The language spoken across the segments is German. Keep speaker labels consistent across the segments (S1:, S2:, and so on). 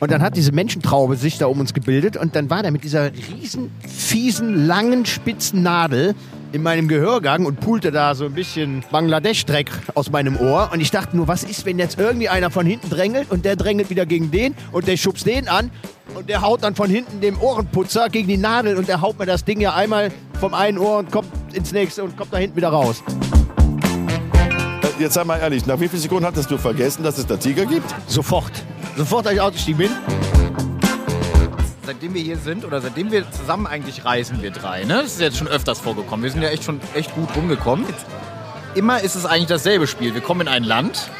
S1: Und dann hat diese Menschentraube sich da um uns gebildet und dann war der mit dieser riesen, fiesen, langen, spitzen Nadel in meinem Gehörgang und pulte da so ein bisschen Bangladesch-Dreck aus meinem Ohr. Und ich dachte nur, was ist, wenn jetzt irgendwie einer von hinten drängelt und der drängelt wieder gegen den und der schubst den an und der haut dann von hinten dem Ohrenputzer gegen die Nadel und der haut mir das Ding ja einmal vom einen Ohr und kommt ins nächste und kommt da hinten wieder raus.
S2: Jetzt sag mal ehrlich, nach wie vielen Sekunden hattest du vergessen, dass es da Tiger gibt?
S1: Sofort. Sofort, als ich ausgestiegen bin.
S3: Seitdem wir hier sind oder seitdem wir zusammen eigentlich reisen, wir drei, ne? Das ist jetzt schon öfters vorgekommen. Wir sind ja echt schon echt gut rumgekommen. Immer ist es eigentlich dasselbe Spiel. Wir kommen in ein Land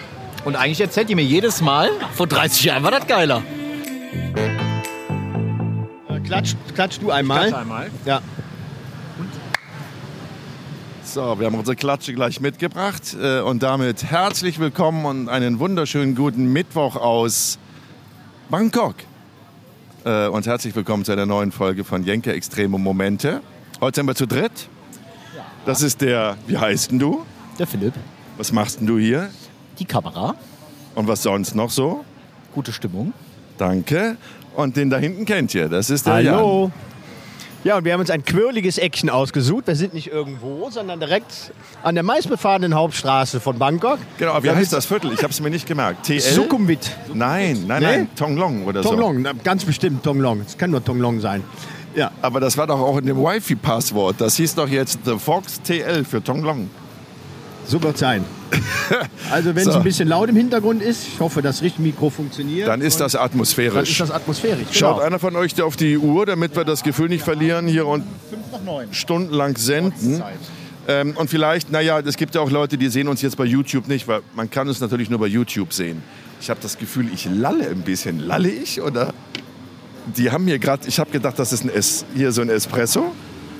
S3: und eigentlich erzählt ihr mir jedes Mal, vor 30 Jahren war das geiler.
S1: Klatsch, klatsch du einmal.
S3: einmal.
S1: Ja.
S2: So, wir haben unsere Klatsche gleich mitgebracht äh, und damit herzlich willkommen und einen wunderschönen guten Mittwoch aus Bangkok. Äh, und herzlich willkommen zu einer neuen Folge von Jenke Extreme Momente. Heute sind wir zu dritt. Das ist der, wie heißt denn du?
S3: Der Philipp.
S2: Was machst denn du hier?
S3: Die Kamera.
S2: Und was sonst noch so?
S3: Gute Stimmung.
S2: Danke. Und den da hinten kennt ihr, das ist der Jan.
S1: Ja, und wir haben uns ein quirliges Eckchen ausgesucht. Wir sind nicht irgendwo, sondern direkt an der meistbefahrenen Hauptstraße von Bangkok.
S2: Genau, aber wie heißt das Viertel? Ich habe es mir nicht gemerkt. TL?
S1: Sukhumvit.
S2: Nein, nein, nein, Tonglong oder so.
S1: Tonglong, ganz bestimmt Tonglong. Es kann nur Tonglong sein. Ja,
S2: Aber das war doch auch in dem Wi-Fi-Passwort. Das hieß doch jetzt The Fox TL für Tonglong.
S1: So wird sein. Also wenn
S2: So.
S1: es ein bisschen laut im Hintergrund ist, ich hoffe, das Richtmikro funktioniert.
S2: Dann ist das
S1: dann
S2: atmosphärisch.
S1: ist das atmosphärisch.
S2: Schaut
S1: genau.
S2: einer von euch auf die Uhr, damit wir das Gefühl nicht verlieren, hier und stundenlang senden. Ähm, und vielleicht, naja, es gibt ja auch Leute, die sehen uns jetzt bei YouTube nicht, weil man kann uns natürlich nur bei YouTube sehen. Ich habe das Gefühl, ich lalle ein bisschen. Lalle ich oder? Die haben mir gerade, ich habe gedacht, das ist ein es, hier so ein Espresso.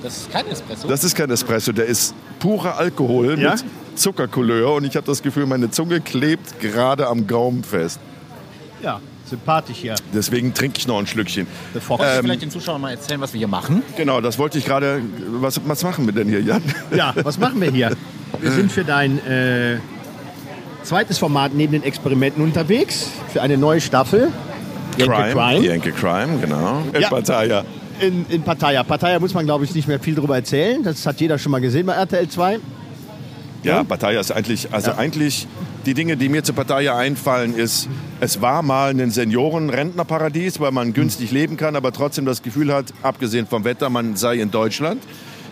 S3: Das ist kein Espresso.
S2: Das ist kein Espresso, der ist purer Alkohol
S1: Ja?
S2: mit Zuckercouleur und ich habe das Gefühl, meine Zunge klebt gerade am Gaumen fest.
S1: Ja, sympathisch hier.
S2: Deswegen trinke ich noch ein Schlückchen.
S1: Fox.
S3: Wolltest du vielleicht den Zuschauern mal erzählen, was wir hier machen?
S2: Genau, das wollte ich gerade. Was, was machen wir denn hier, Jan?
S1: Ja, was machen wir hier? Wir sind für dein äh, zweites Format neben den Experimenten unterwegs. Für eine neue Staffel. Crime.
S2: Jenke Crime, genau.
S1: Ja. In, in Pattaya. Pattaya muss man, glaube ich, nicht mehr viel drüber erzählen. Das hat jeder schon mal gesehen bei RTL 2.
S2: Ja, Pattaya ist eigentlich, also
S1: Ja.
S2: eigentlich, die Dinge, die mir zu Pattaya einfallen, ist, es war mal ein Senioren-Rentnerparadies, weil man günstig leben kann, aber trotzdem das Gefühl hat, abgesehen vom Wetter, man sei in Deutschland.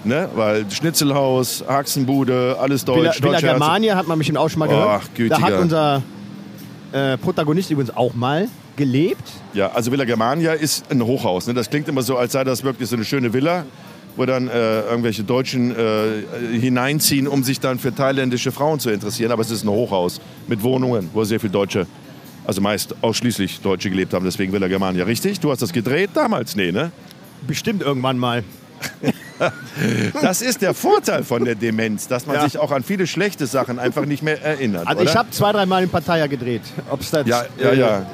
S2: Ne? Weil Schnitzelhaus, Haxenbude, alles deutsch.
S1: Villa, Villa Germania hat man bestimmt auch schon mal gehört.
S2: Ach,
S1: da hat unser äh, Protagonist übrigens auch mal gelebt.
S2: Ja, also Villa Germania ist ein Hochhaus. Ne? Das klingt immer so, als sei das wirklich so eine schöne Villa, wo dann äh, irgendwelche Deutschen äh, hineinziehen, um sich dann für thailändische Frauen zu interessieren. Aber es ist ein Hochhaus mit Wohnungen, wo sehr viele Deutsche, also meist ausschließlich Deutsche gelebt haben. Deswegen Villa Germania. Richtig? Du hast das gedreht? Damals? Nee, ne?
S1: Bestimmt irgendwann mal.
S2: Das ist der Vorteil von der Demenz, dass man
S1: Ja.
S2: sich auch an viele schlechte Sachen einfach nicht mehr erinnert.
S1: Also
S2: oder?
S1: ich habe zwei, drei Mal in Pattaya gedreht. Ob's das,
S2: Ja, ja,
S1: äh,
S2: ja.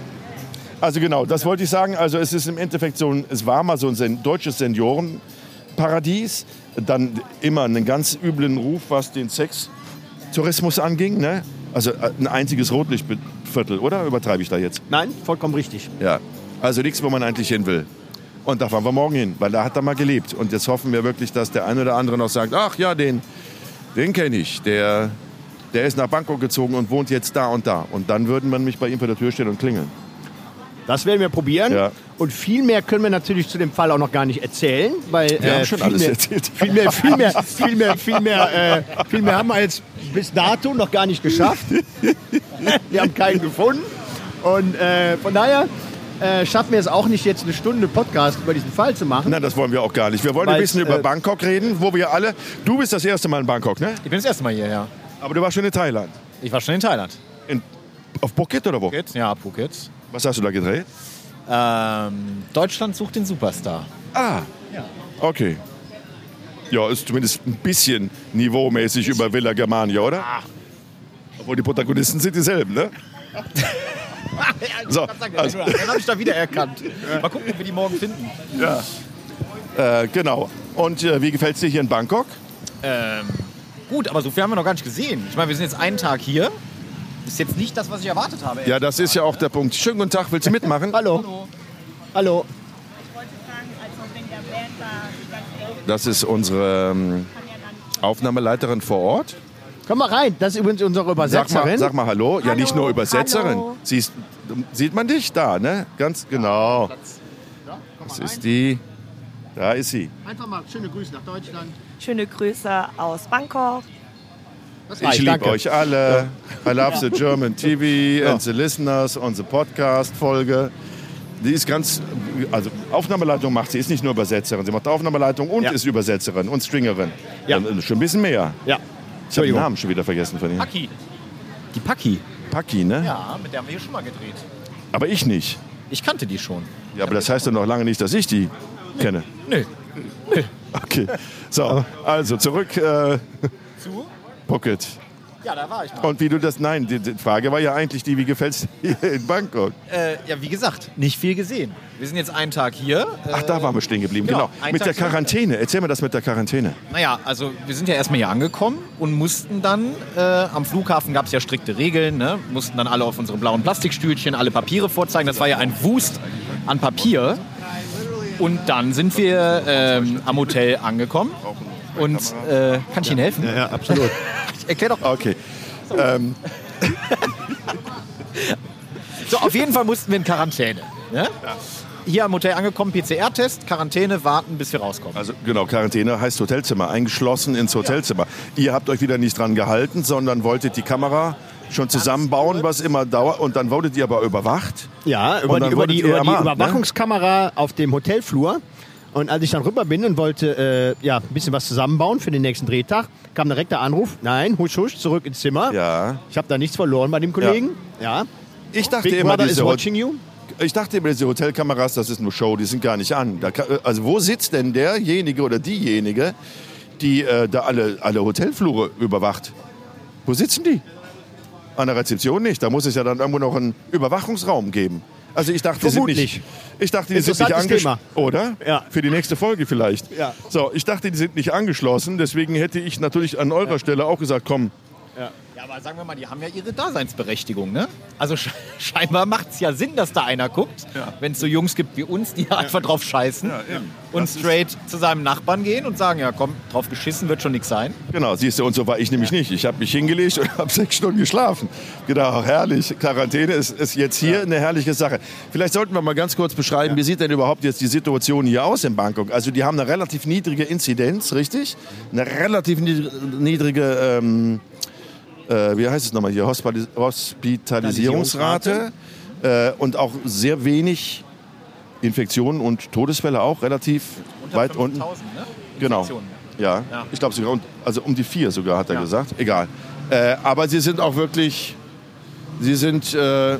S2: Also genau, das wollte ich sagen. Also es ist im Endeffekt so ein, es war mal so ein sen deutsches Seniorenparadies. Dann immer einen ganz üblen Ruf, was den Sextourismus anging. Ne? Also äh, ein einziges Rotlichtviertel, oder? Übertreibe ich da jetzt?
S1: Nein, vollkommen richtig.
S2: Ja. Also nichts, wo man eigentlich hin will. Und da fahren wir morgen hin, weil da hat er mal gelebt. Und jetzt hoffen wir wirklich, dass der eine oder andere noch sagt, ach ja, den, den kenne ich. Der, der ist nach Bangkok gezogen und wohnt jetzt da und da. Und dann würden wir nämlich bei ihm vor der Tür stehen und klingeln.
S1: Das werden wir probieren.
S2: Ja.
S1: Und viel mehr können wir natürlich zu dem Fall auch noch gar nicht erzählen, weil äh,
S2: Wir haben schon
S1: viel
S2: alles
S1: mehr,
S2: erzählt.
S1: Viel mehr, viel mehr, viel mehr, viel mehr, äh, viel mehr haben wir jetzt bis dato noch gar nicht geschafft. wir haben keinen gefunden. Und äh, von daher äh, schaffen wir es auch nicht, jetzt eine Stunde Podcast über diesen Fall zu machen.
S2: Nein, das wollen wir auch gar nicht. Wir wollen ein bisschen über
S1: äh,
S2: Bangkok reden, wo wir alle. Du bist das erste Mal in Bangkok, ne?
S3: Ich bin das erste Mal hier, ja.
S2: Aber du warst schon in Thailand.
S3: Ich war schon in Thailand.
S2: In, auf Phuket oder wo?
S3: Phuket? Ja, Phuket.
S2: Was hast du da gedreht?
S3: Ähm, Deutschland sucht den Superstar.
S2: Ah,
S3: Ja.
S2: okay. Ja, ist zumindest ein bisschen niveaumäßig über Villa Germania, oder?
S1: Ah.
S2: Obwohl die Protagonisten sind dieselben, ne? so, also,
S3: Dann habe ich da wieder erkannt. Mal gucken, ob wir die morgen finden.
S2: ja. Äh, genau. Und äh, wie gefällt es dir hier in Bangkok?
S3: Ähm, gut, aber so viel haben wir noch gar nicht gesehen. Ich meine, wir sind jetzt einen Tag hier. ist jetzt nicht das, was ich erwartet habe.
S2: Ja, das ist ja auch der Punkt. Schönen guten Tag, willst du mitmachen?
S1: Hallo. Hallo.
S4: Also
S2: Das ist unsere ähm, Aufnahmeleiterin vor Ort.
S1: Komm mal rein. Das ist übrigens unsere
S2: Sag mal,
S1: Übersetzerin.
S2: sag mal Hallo. Ja,
S4: Hallo,
S2: nicht nur Übersetzerin.
S4: hallo.
S2: Siehst, sieht man dich da, ne? Ganz genau. Das ist die. Da ist sie.
S1: Einfach mal schöne Grüße nach Deutschland.
S4: schöne Grüße aus Bangkok.
S2: Ich liebe euch alle. I love the German TV and the listeners on the Podcast-Folge. Die ist ganz, also Aufnahmeleitung macht sie, ist nicht nur Übersetzerin. Sie macht Aufnahmeleitung und
S1: Ja.
S2: ist Übersetzerin und Stringerin.
S1: Ja.
S2: Äh, schon ein bisschen mehr.
S1: Ja.
S2: Ich habe den. Namen schon wieder vergessen von ihr.
S3: Paki. Die Paki.
S2: Paki, ne?
S3: Ja, mit der haben wir hier schon mal gedreht.
S2: Aber ich nicht.
S3: Ich kannte die schon.
S2: Ja, aber das heißt doch noch lange nicht, dass ich die kenne.
S3: Nö.
S2: Okay. So, also zurück. Äh,
S3: Zu?
S2: Pocket.
S3: Ja, da war ich mal.
S2: Und wie du das. Nein, die, die Frage war ja eigentlich die, wie gefällt es dir in Bangkok?
S3: Äh, ja, wie gesagt, nicht viel gesehen. Wir sind jetzt einen Tag hier. Äh,
S2: Ach, da waren wir stehen geblieben,
S3: genau,
S2: genau. Mit
S3: Tag
S2: der Quarantäne. Erzähl mir das mit der Quarantäne.
S3: Naja, also wir sind ja erstmal hier angekommen und mussten dann, äh, am Flughafen gab es ja strikte Regeln, ne? mussten dann alle auf unsere blauen Plastikstühlchen alle Papiere vorzeigen. Das war ja ein Wust an Papier. Und dann sind wir ähm, am Hotel angekommen. Und äh, kann ich Ihnen helfen?
S1: Ja, absolut.
S3: Erklär doch.
S2: Okay. Ähm,
S3: So, auf jeden Fall mussten wir in Quarantäne. Ne? Hier am Hotel angekommen, PCR-Test, Quarantäne, warten, bis wir rauskommen.
S2: also genau, Quarantäne heißt Hotelzimmer, eingeschlossen ins Hotelzimmer. Ihr habt euch wieder nicht dran gehalten, sondern wolltet die Kamera schon zusammenbauen, was immer dauert. Und dann wurdet ihr aber überwacht.
S1: Ja, über die, über die, über die
S2: ne?
S1: Überwachungskamera auf dem Hotelflur. Und als ich dann rüber bin und wollte äh, ja, ein bisschen was zusammenbauen für den nächsten Drehtag, kam direkt der Anruf, nein, husch, husch, zurück ins Zimmer.
S2: Ja.
S1: Ich habe da nichts verloren bei dem Kollegen. Ja.
S2: Ich dachte
S1: Big
S2: immer,
S1: Brother is watching you.
S2: ich dachte immer, diese Hotelkameras, das ist nur Show, die sind gar nicht an. Kann, also wo sitzt denn derjenige oder diejenige, die äh, da alle, alle Hotelflure überwacht? Wo sitzen die? An der Rezeption nicht. Da muss es ja dann irgendwo noch einen Überwachungsraum geben. Also ich dachte, die sind
S1: Vermutlich.
S2: nicht. Ich dachte, die sind nicht angeschlossen. Oder?
S1: Ja.
S2: Für die nächste Folge vielleicht.
S1: Ja.
S2: So, ich dachte, die sind nicht angeschlossen. Deswegen hätte ich natürlich an eurer Stelle auch gesagt, komm,
S3: Ja, aber sagen wir mal, die haben ja ihre Daseinsberechtigung, ne? Also sche- scheinbar macht es ja Sinn, dass da einer guckt, wenn es so Jungs gibt wie uns, die einfach drauf scheißen
S2: eben.
S3: und straight zu seinem Nachbarn gehen und sagen, ja komm, drauf geschissen wird schon nichts sein.
S2: Genau, siehst du, und so war ich nämlich nicht. Ich habe mich hingelegt und habe sechs Stunden geschlafen. Gedacht, ach, herrlich, Quarantäne ist, ist jetzt hier eine herrliche Sache. Vielleicht sollten wir mal ganz kurz beschreiben, wie sieht denn überhaupt jetzt die Situation hier aus in Bangkok? Also die haben eine relativ niedrige Inzidenz, richtig? Eine relativ niedr- niedrige, ähm, äh, wie heißt es nochmal hier, Hospitalis Hospitalisierungsrate äh, und auch sehr wenig Infektionen und Todesfälle auch relativ weit unten.
S3: 5000, ne?
S2: Genau. Ja,
S3: Ja.
S2: ich glaube sogar, und- also um die vier sogar, hat er
S3: Ja.
S2: gesagt. Egal. Äh, aber sie sind auch wirklich, sie sind, äh,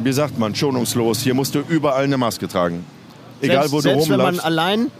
S2: wie sagt man, schonungslos. Hier musst du überall eine Maske tragen. Egal,
S1: selbst,
S2: wo du
S1: selbst wenn man allein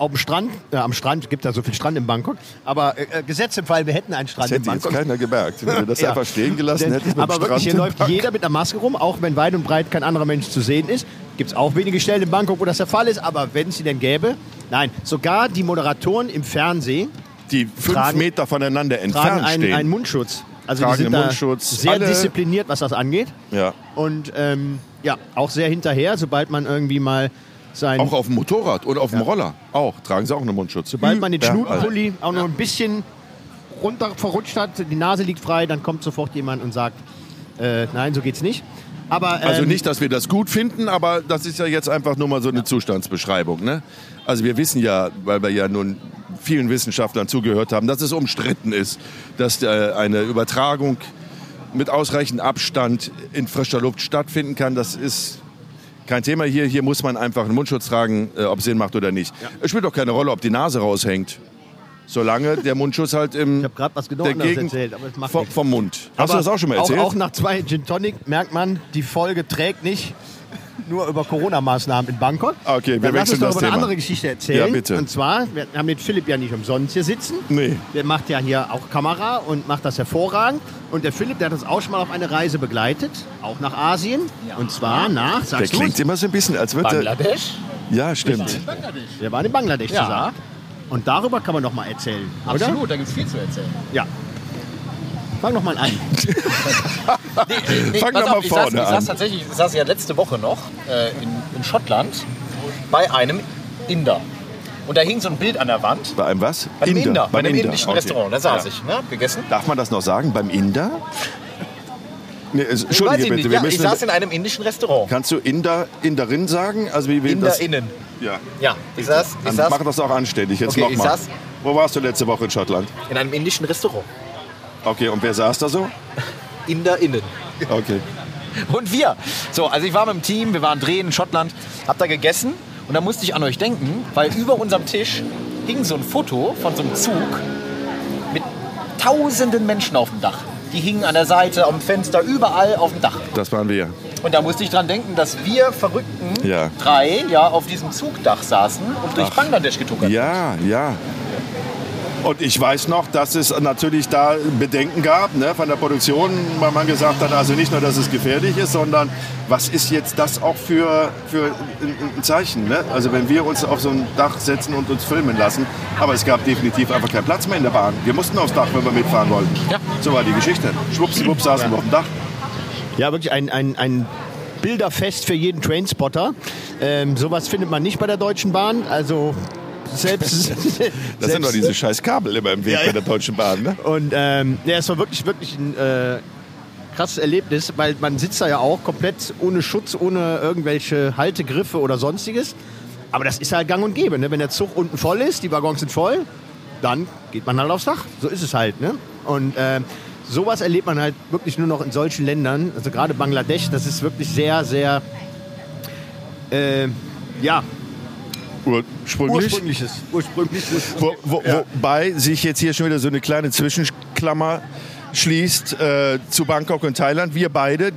S1: auf dem Strand, ja, am Strand gibt ja so viel Strand in Bangkok, aber äh, äh, gesetzt im Fall, wir hätten einen Strand
S2: Das
S1: in
S2: hätte jetzt
S1: Bangkok.
S2: keiner gemerkt, wenn du das
S1: Ja.
S2: einfach stehen gelassen beim
S1: aber wirklich, hier
S2: Strand
S1: läuft
S2: Bangkok.
S1: jeder mit einer Maske rum, auch wenn weit und breit kein anderer Mensch zu sehen ist. Gibt es auch wenige Stellen in Bangkok, wo das der Fall ist, aber wenn es sie denn gäbe, nein, sogar die Moderatoren im Fernsehen
S2: Die fünf
S1: tragen-
S2: Meter voneinander
S1: tragen
S2: entfernt
S1: einen,
S2: stehen.
S1: einen Mundschutz. Also
S2: Tragen
S1: die sind da
S2: Mundschutz.
S1: sehr
S2: Alle-
S1: diszipliniert, was das angeht.
S2: ja.
S1: Und ähm, ja, auch sehr hinterher, sobald man irgendwie mal sein,
S2: Auch auf dem Motorrad oder auf dem Roller. Auch. Tragen sie auch einen Mundschutz.
S1: sobald man den
S2: Ja, also.
S1: Schnutenpulli auch nur ein bisschen runter verrutscht hat, die Nase liegt frei, dann kommt sofort jemand und sagt, äh, nein, so geht's nicht. Aber,
S2: Also
S1: ähm,
S2: nicht, dass wir das gut finden, aber das ist ja jetzt einfach nur mal so eine Zustandsbeschreibung. Ne? Also wir wissen ja, weil wir ja nun vielen Wissenschaftlern zugehört haben, dass es umstritten ist, dass äh, eine Übertragung mit ausreichend Abstand in frischer Luft stattfinden kann. Das ist kein Thema hier. Hier muss man einfach einen Mundschutz tragen, äh, ob es Sinn macht oder nicht. Es spielt doch keine Rolle, ob die Nase raushängt. Solange der Mundschutz halt im
S1: Ich habe gerade was genau erzählt, aber das macht
S2: vom,
S1: nichts.
S2: vom Mund. Hast
S1: aber
S2: du das auch schon mal erzählt?
S1: Auch, auch nach zwei Gin Tonic merkt man, die Folge trägt nicht nur über Corona-Maßnahmen in Bangkok.
S2: Okay, wir
S1: Dann lass uns doch
S2: das
S1: über eine andere Geschichte erzählen.
S2: Ja, bitte.
S1: Und zwar, wir haben den Philipp ja nicht umsonst hier sitzen.
S2: Nee.
S1: Der macht ja hier auch Kamera und macht das hervorragend. Und der Philipp, der hat uns auch schon mal auf eine Reise begleitet, auch nach Asien. Und zwar nach,
S2: der
S1: sagst du,
S2: klingt immer so ein bisschen, als würde
S3: Bangladesch?
S2: Ja, stimmt.
S1: der war in Bangladesch
S3: Ja.
S1: zusammen. Und darüber kann man noch mal erzählen, oder?
S3: Absolut, da gibt es viel zu erzählen.
S1: Ja. Fang noch mal an.
S3: Nee,
S2: Fang
S3: pass
S2: doch mal
S3: auf, ich saß,
S2: vorne
S3: ich saß
S2: an.
S3: tatsächlich, ich saß ja letzte Woche noch äh, in, in Schottland bei einem Inder. Und da hing so ein Bild an der Wand.
S2: Bei einem was?
S3: Bei einem Inder, bei
S2: Beim
S3: einem
S2: Inder.
S3: indischen
S2: Okay.
S3: Restaurant. Da saß
S2: Ja.
S3: ich, ne? gegessen.
S2: Darf man das noch sagen? Beim Inder? Nee, es-
S3: Weiß
S2: Entschuldige bitte,
S3: Ja, ich
S2: müssen.
S3: saß in einem indischen Restaurant.
S2: Kannst du Inder, Inderin sagen? Also wie, wie das,
S3: InderInnen.
S2: Ja.
S3: Ja, ich saß, ich saß
S2: mach das auch anständig. Jetzt
S3: Okay,
S2: nochmal. Wo warst du letzte Woche in Schottland?
S3: in einem indischen Restaurant.
S2: Okay, und wer saß da so?
S3: InderInnen.
S2: Okay.
S3: Und wir. So, also ich war mit dem Team, wir waren drehen in Schottland, hab da gegessen und da musste ich an euch denken, weil über unserem Tisch hing so ein Foto von so einem Zug mit tausenden Menschen auf dem Dach. Die hingen an der Seite, am Fenster, überall auf dem Dach.
S2: Das waren wir.
S3: Und da musste ich dran denken, dass wir Verrückten
S2: Ja.
S3: drei ja auf diesem Zugdach saßen und durch Bangladesch getuckert
S2: Ja, ja. Und ich weiß noch, dass es natürlich da Bedenken gab ne, von der Produktion, weil man gesagt hat, also nicht nur, dass es gefährlich ist, sondern was ist jetzt das auch für, für ein, ein Zeichen? Ne? Also wenn wir uns auf so ein Dach setzen und uns filmen lassen, aber es gab definitiv einfach keinen Platz mehr in der Bahn. Wir mussten aufs Dach, wenn wir mitfahren wollten.
S3: Ja.
S2: So war die Geschichte. Schwuppsiwupp saßen wir auf dem Dach.
S1: Ja, wirklich ein, ein, ein Bilderfest für jeden Trainspotter. Ähm, sowas findet man nicht bei der Deutschen Bahn. Also selbst.
S2: Das sind doch diese scheiß Kabel immer im Weg
S1: Ja,
S2: bei der Deutschen Bahn. Ne?
S1: Und ähm, ja, es war wirklich, wirklich ein äh, krasses Erlebnis, weil man sitzt da ja auch komplett ohne Schutz, ohne irgendwelche Haltegriffe oder sonstiges. Aber das ist halt gang und gäbe. Ne? Wenn der Zug unten voll ist, die Waggons sind voll, dann geht man halt aufs Dach. So ist es halt. Ne? Und ähm, sowas erlebt man halt wirklich nur noch in solchen Ländern. Also gerade Bangladesch, das ist wirklich sehr, sehr, äh, ja,
S2: Ursprünglich.
S1: ursprüngliches. ursprüngliches.
S2: Wo, wo, Wobei sich jetzt hier schon wieder so eine kleine Zwischenklammer schließt äh, zu Bangkok und Thailand. Wir beide,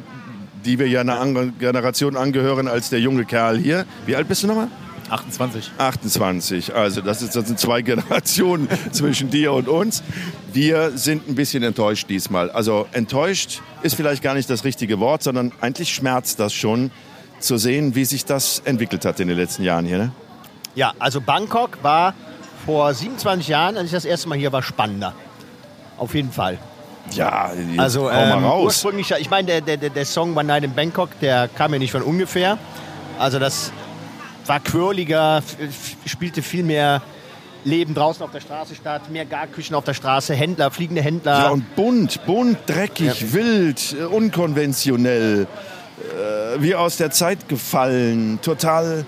S2: die wir ja einer anderen Generation angehören als der junge Kerl hier. Wie alt bist du nochmal?
S3: 28.
S2: 28. Also das, ist, das sind zwei Generationen zwischen dir und uns. Wir sind ein bisschen enttäuscht diesmal. Also enttäuscht ist vielleicht gar nicht das richtige Wort, sondern eigentlich schmerzt das schon zu sehen, wie sich das entwickelt hat in den letzten Jahren hier. Ne?
S1: Ja, also Bangkok war vor 27 Jahren, als ich das erste Mal hier war, spannender. Auf jeden Fall.
S2: Ja,
S1: Also
S2: hau mal
S1: ähm,
S2: raus.
S1: ursprünglich, ich meine, der, der, der- Song One Night in Bangkok, der kam ja nicht von ungefähr. Also das war quirliger, spielte viel mehr Leben draußen auf der Straße statt, mehr Garküchen auf der Straße, Händler, fliegende Händler.
S2: Ja, und bunt, bunt, dreckig, wild, äh, unkonventionell, äh, wie aus der Zeit gefallen, total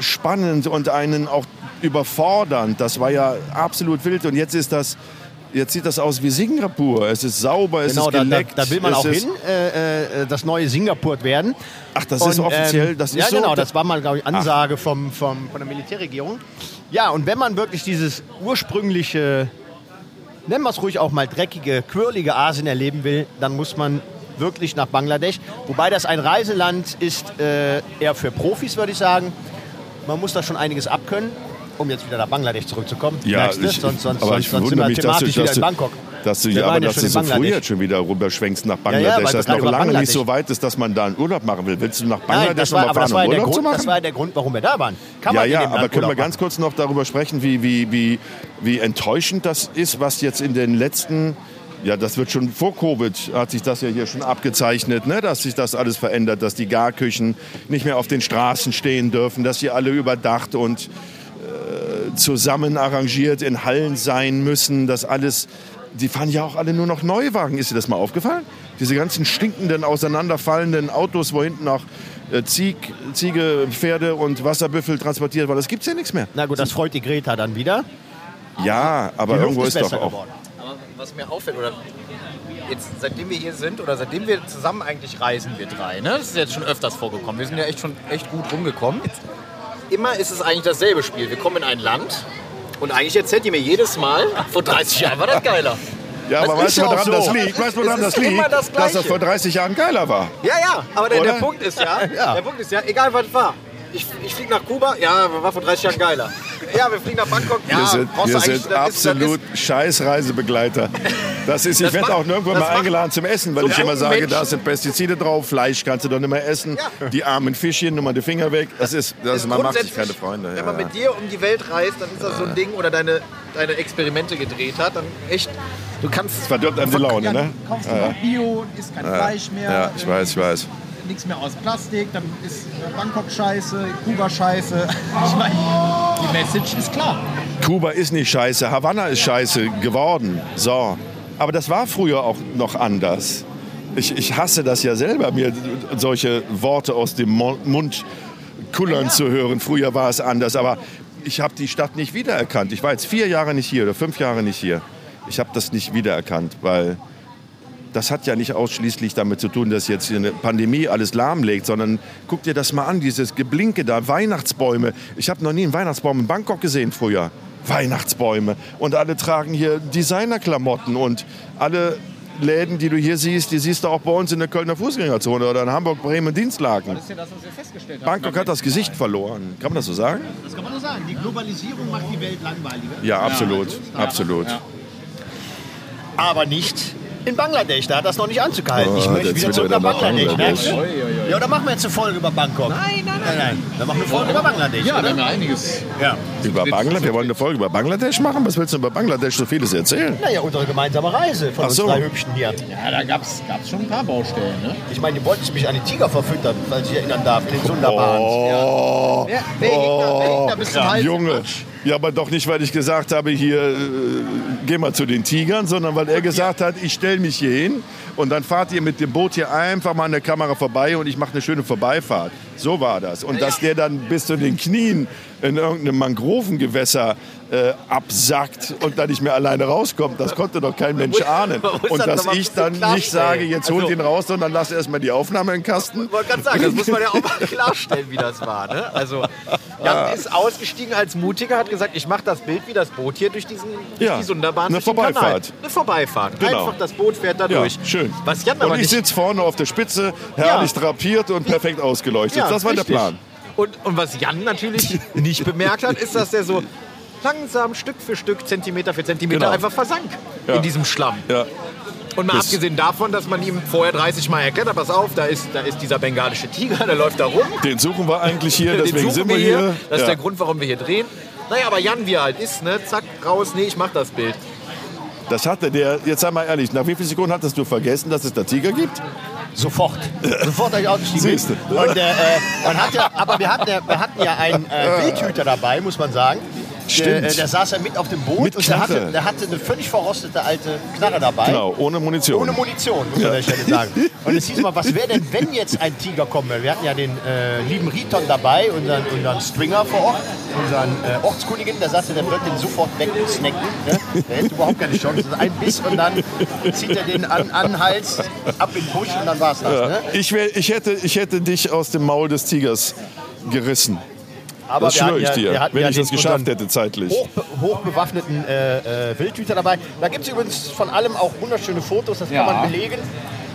S2: spannend und einen auch überfordernd. Das war ja absolut wild und jetzt ist das, jetzt sieht das aus wie Singapur. Es ist sauber, es
S1: Genau,
S2: ist
S1: da, da,
S2: geleckt.
S1: da will man auch
S2: ist,
S1: hin, äh, äh, das neue Singapur werden.
S2: Ach, das ist
S1: Und,
S2: offiziell,
S1: ähm,
S2: das ist
S1: ja,
S2: so.
S1: genau, das war mal, glaube ich, Ansage vom, vom, von der Militärregierung. Ja, und wenn man wirklich dieses ursprüngliche, nennen wir es ruhig auch mal dreckige, quirlige Asien erleben will, dann muss man wirklich nach Bangladesch. Wobei das ein Reiseland ist, äh, eher für Profis, würde ich sagen. Man muss da schon einiges abkönnen, um jetzt wieder nach Bangladesch zurückzukommen.
S2: ja,
S1: Merkst
S2: ich,
S1: sonst, sonst,
S2: aber
S1: sonst,
S2: ich
S1: sonst sind
S2: wundere
S1: wir
S2: mich, dass du,
S1: thematisch
S2: dass
S1: wieder in Bangkok.
S2: dass du, ja, aber
S1: ja
S2: dass du so früh jetzt schon wieder rüberschwenkst nach
S1: ja,
S2: Bangladesch,
S1: wir
S2: dass
S1: gerade
S2: noch lange nicht so weit ist, dass man da einen Urlaub machen will. Willst du nach Bangladesch
S1: das
S2: noch
S1: war,
S2: mal
S1: aber das
S2: fahren, um
S1: ja der
S2: Urlaub zu
S1: Grund,
S2: machen?
S1: das war ja der Grund, warum wir da waren. Kann
S2: Ja, ja, aber
S1: Land
S2: können wir ganz kurz noch darüber sprechen, wie, wie, wie, wie enttäuschend das ist, was jetzt in den letzten, ja, das wird schon vor Covid, hat sich das ja hier schon abgezeichnet, ne? dass sich das alles verändert, dass die Garküchen nicht mehr auf den Straßen stehen dürfen, dass sie alle überdacht und äh, zusammen arrangiert in Hallen sein müssen, dass alles, die fahren ja auch alle nur noch Neuwagen, ist dir das mal aufgefallen? Diese ganzen stinkenden, auseinanderfallenden Autos, wo hinten auch äh, Zieg, Ziege, Pferde und Wasserbüffel transportiert waren, das gibt's ja nichts mehr.
S1: Na gut, das freut die Greta dann wieder.
S2: Ja, aber irgendwo ist doch auch.
S1: geworden.
S3: Was mir auffällt, oder jetzt seitdem wir hier sind oder seitdem wir zusammen eigentlich reisen, wir drei, ne? Das ist jetzt schon öfters vorgekommen. Wir sind ja echt schon echt gut rumgekommen. Immer ist es eigentlich dasselbe Spiel. Wir kommen in ein Land und eigentlich erzählt ihr mir jedes Mal, vor 30 Jahren war das geiler.
S2: Ja,
S3: Das
S2: aber weißt du, woran
S3: so.
S2: das liegt? Weißt du, woran das liegt?
S3: das
S2: Dass das vor 30 Jahren geiler war.
S3: Ja, ja, aber der, der? Punkt ist ja,
S1: Ja.
S3: der Punkt ist ja, egal was war. Ich, ich fliege nach Kuba, ja, war vor 30 Jahren geiler. Ja, wir fliegen nach Bangkok, ja,
S2: wir sind, wir sind
S3: das ist-
S2: absolut scheiß Reisebegleiter. Das ist, ich werde auch nirgendwo mal eingeladen zum Essen, weil
S3: so
S2: ich immer sage, da
S3: Menschen-
S2: sind Pestizide drauf, Fleisch kannst du doch nicht mehr essen.
S3: Ja.
S2: Die armen Fischchen, nimm mal die Finger weg. Das ist, das,
S3: ist
S2: man macht sich keine Freunde.
S3: Wenn
S2: Ja,
S3: man
S2: ja.
S3: mit dir um die Welt reist, dann ist das so ein Ding oder deine, deine Experimente gedreht hat, dann echt Du kannst.
S2: verdirbt einem die Laune,
S3: ja,
S2: ne?
S3: Du kaufst
S2: Ja, ja.
S3: Bio, isst kein Fleisch mehr.
S2: Ja, ich weiß, ich weiß.
S3: Nichts mehr aus Plastik, dann ist Bangkok scheiße, Kuba scheiße. Ich meine, die Message ist klar.
S2: Kuba ist nicht scheiße, Havanna ist scheiße geworden. So. Aber das war früher auch noch anders. Ich, ich hasse das ja selber, mir solche Worte aus dem Mund kullern zu hören. Früher war es anders, aber ich habe die Stadt nicht wiedererkannt. Ich war jetzt vier Jahre nicht hier oder fünf Jahre nicht hier. Ich habe das nicht wiedererkannt, weil das hat ja nicht ausschließlich damit zu tun, dass jetzt hier eine Pandemie alles lahmlegt, sondern guck dir das mal an, dieses Geblinke da, Weihnachtsbäume. Ich habe noch nie einen Weihnachtsbaum in Bangkok gesehen früher. Weihnachtsbäume. Und alle tragen hier Designerklamotten und alle Läden, die du hier siehst, die siehst du auch bei uns in der Kölner Fußgängerzone oder in Hamburg, Bremen, Dienstlaken.
S3: Das ist ja das, was wir festgestellt haben.
S2: Bangkok hat das Gesicht verloren. Kann man das so sagen?
S1: Das kann man nur sagen. Die Globalisierung macht die Welt langweiliger.
S2: Ja, absolut. Absolut.
S1: Aber nicht in Bangladesch. Da hat das noch nicht anzuhalten. ich
S2: Oh,
S1: möchte
S2: jetzt
S1: wieder zurück nach Bangladesch.
S2: Bangladesch.
S1: du? Ja, oder machen wir jetzt eine Folge über Bangkok?
S3: Nein, nein,
S1: Nein, nein. Dann machen wir eine Folge über Bangladesch.
S3: Ja,
S1: oder?
S3: ja einiges.
S1: ja.
S2: Über Bangladesch? Wir wollen eine Folge über Bangladesch machen? Was willst du über Bangladesch so vieles erzählen?
S1: Naja, unsere gemeinsame Reise von
S2: Ach
S1: uns
S2: so.
S1: drei Hübschen hier.
S3: Ja, da gab es schon ein paar Baustellen. Ne?
S1: Ich meine, die wollten mich an den Tiger verfüttern, falls ich erinnern darf, in den Sundarbans.
S2: Oh,
S3: Wer, wer, hängt da, wer hängt da bis zum?
S2: Junge. Ja, aber doch nicht, weil ich gesagt habe, hier, äh, geh mal zu den Tigern, sondern weil er gesagt hat, ich stelle mich hier hin und dann fahrt ihr mit dem Boot hier einfach mal an der Kamera vorbei und ich mache eine schöne Vorbeifahrt. So war das. Und dass der dann bis zu den Knien in irgendeinem Mangrovengewässer äh, absackt und dann nicht mehr alleine rauskommt, das konnte doch kein Mensch ahnen. Und
S1: das
S2: dass ich dann nicht sage, jetzt holt
S1: Also-
S2: ihn raus, sondern lass erstmal die Aufnahme in den Kasten.
S3: Ich wollte gerade sagen, das muss man ja auch mal klarstellen, wie das war. Ne? Also, Jan ist ausgestiegen als Mutiger, hat gesagt, ich mache das Bild wie das Boot hier durch, diesen, durch
S2: Ja,
S3: die Sunderbahn.
S2: eine
S3: durch den
S2: Vorbeifahrt.
S3: Kanal. Eine Vorbeifahrt.
S2: Genau.
S3: Einfach das Boot fährt da
S2: Ja,
S3: durch.
S2: schön.
S3: Was Jan aber
S2: Und ich
S3: nicht...
S2: sitze vorne auf der Spitze, herrlich drapiert und perfekt ausgeleuchtet.
S3: Ja,
S2: das war
S3: richtig.
S2: der Plan.
S3: Und, und was Jan natürlich nicht bemerkt hat, ist, dass der so langsam Stück für Stück, Zentimeter für Zentimeter
S2: Genau.
S3: einfach versank
S2: Ja.
S3: in diesem Schlamm.
S2: Ja.
S3: Und mal
S2: Das-
S3: abgesehen davon, dass man ihm vorher 30 Mal erklärt hat, pass auf, da ist, da ist dieser bengalische Tiger, der läuft da rum.
S2: Den suchen wir eigentlich hier,
S3: Den
S2: deswegen
S3: suchen
S2: sind wir hier.
S3: Das ist
S2: Ja.
S3: der Grund, warum wir hier drehen. Naja, aber Jan, wie er halt ist, ne? zack, raus, nee, ich mach das Bild.
S2: Das hatte der, jetzt sei mal ehrlich, nach wie vielen Sekunden hattest du vergessen, dass es da Tiger gibt?
S1: Sofort. Sofort habe ich ausgestiegen.
S2: Siehste.
S1: Und, äh, äh, man hat ja, aber wir hatten ja, wir hatten ja einen äh, Wildhüter dabei, muss man sagen.
S2: Stimmt.
S1: Der, äh, der saß ja mit auf dem Boot
S2: Mit
S1: und der hatte, der hatte eine völlig verrostete alte Knarre dabei.
S2: Genau, ohne Munition.
S1: Ohne Munition, muss man an der Stelle sagen. Und es hieß mal, was wäre denn, wenn jetzt ein Tiger kommen würde? Wir hatten ja den äh, lieben Riton dabei, unseren, unseren Stringer vor Ort, unseren äh, Ortskundigen, der sagte, der wird den sofort wegsnacken. Ne? Der hätte überhaupt keine Chance. Also ein Biss und dann zieht er den an, an den Hals, ab in den Busch und dann war's das. Ne?
S2: ich, wär, ich, hätte, ich hätte dich aus dem Maul des Tigers gerissen.
S1: Aber
S2: Das schwöre ich
S1: ja-
S2: dir, wenn
S1: ja
S2: ich das geschafft hätte zeitlich.
S1: Hochbe hochbewaffneten äh, äh, Wildhüter dabei. Da gibt es übrigens von allem auch wunderschöne Fotos, das kann man belegen.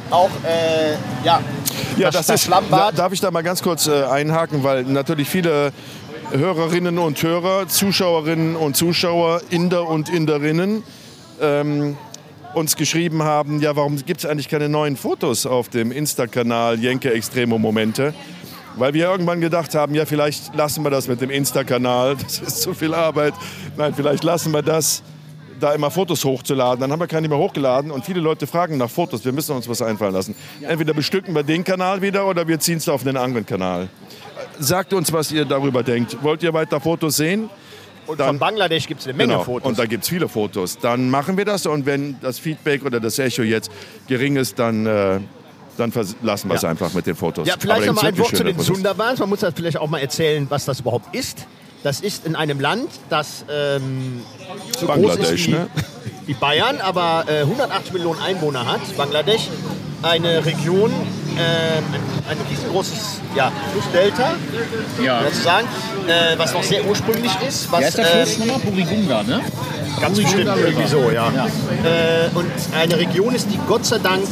S1: Auch, äh, ja,
S2: Ja,
S1: das,
S2: das,
S1: das
S2: ist,
S1: Schlammbad.
S2: da, darf ich da mal ganz kurz äh, einhaken, weil natürlich viele Hörerinnen und Hörer, Zuschauerinnen und Zuschauer, Inder und Inderinnen ähm, uns geschrieben haben, ja, warum gibt es eigentlich keine neuen Fotos auf dem Insta-Kanal Jenke Extremo Momente? Weil wir irgendwann gedacht haben, ja, vielleicht lassen wir das mit dem Insta-Kanal, das ist zu viel Arbeit. Nein, vielleicht lassen wir das, da immer Fotos hochzuladen. Dann haben wir keine mehr hochgeladen und viele Leute fragen nach Fotos. Wir müssen uns was einfallen lassen. Entweder bestücken wir den Kanal wieder oder wir ziehen es auf einen anderen Kanal. Sagt uns, was ihr darüber denkt. Wollt ihr weiter Fotos sehen?
S1: Von Bangladesch gibt es eine Menge
S2: Genau.
S1: Fotos.
S2: Und da gibt es viele Fotos. Dann machen wir das und wenn das Feedback oder das Echo jetzt gering ist, dann, äh, dann lassen wir es
S1: Ja.
S2: einfach mit den Fotos.
S1: ja, vielleicht
S2: da
S1: noch mal ein Wort zu den. Sundarbans. Man muss das vielleicht auch mal erzählen, was das überhaupt ist. Das ist in einem Land, das ähm, so groß ist
S2: Bangladesch,
S1: wie,
S2: ne?
S1: wie Bayern, aber äh, 180 Millionen Einwohner hat. Bangladesch, eine Region, ähm, ein, ein riesengroßes ja, Flussdelta,
S3: Ja.
S1: sozusagen, äh, was noch sehr ursprünglich ist. Was,
S3: Wer ist der
S1: ähm,
S3: Fluss nochmal? Burigunga, ne?
S1: Ganz bestimmt, irgendwie so, ja. Äh, und eine Region ist, die Gott sei Dank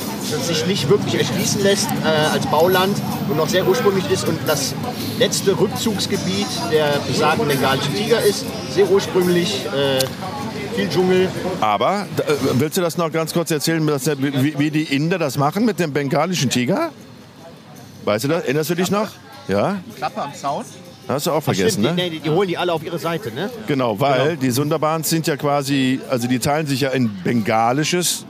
S1: sich nicht wirklich erschließen lässt äh, als Bauland und noch sehr ursprünglich ist und das letzte Rückzugsgebiet der besagten bengalischen Tiger ist. Sehr ursprünglich, äh, viel Dschungel.
S2: Aber äh, willst du das noch ganz kurz erzählen, wie, wie die Inder das machen mit dem bengalischen Tiger? Weißt du das? Erinnerst du dich noch? Ja?
S3: Klappe am Zaun.
S2: Hast du auch vergessen,
S1: stimmt,
S2: ne?
S1: die, die, die holen die alle auf ihre Seite, ne?
S2: Genau, weil die Sundarbans sind ja quasi, also die teilen sich ja in bengalisches,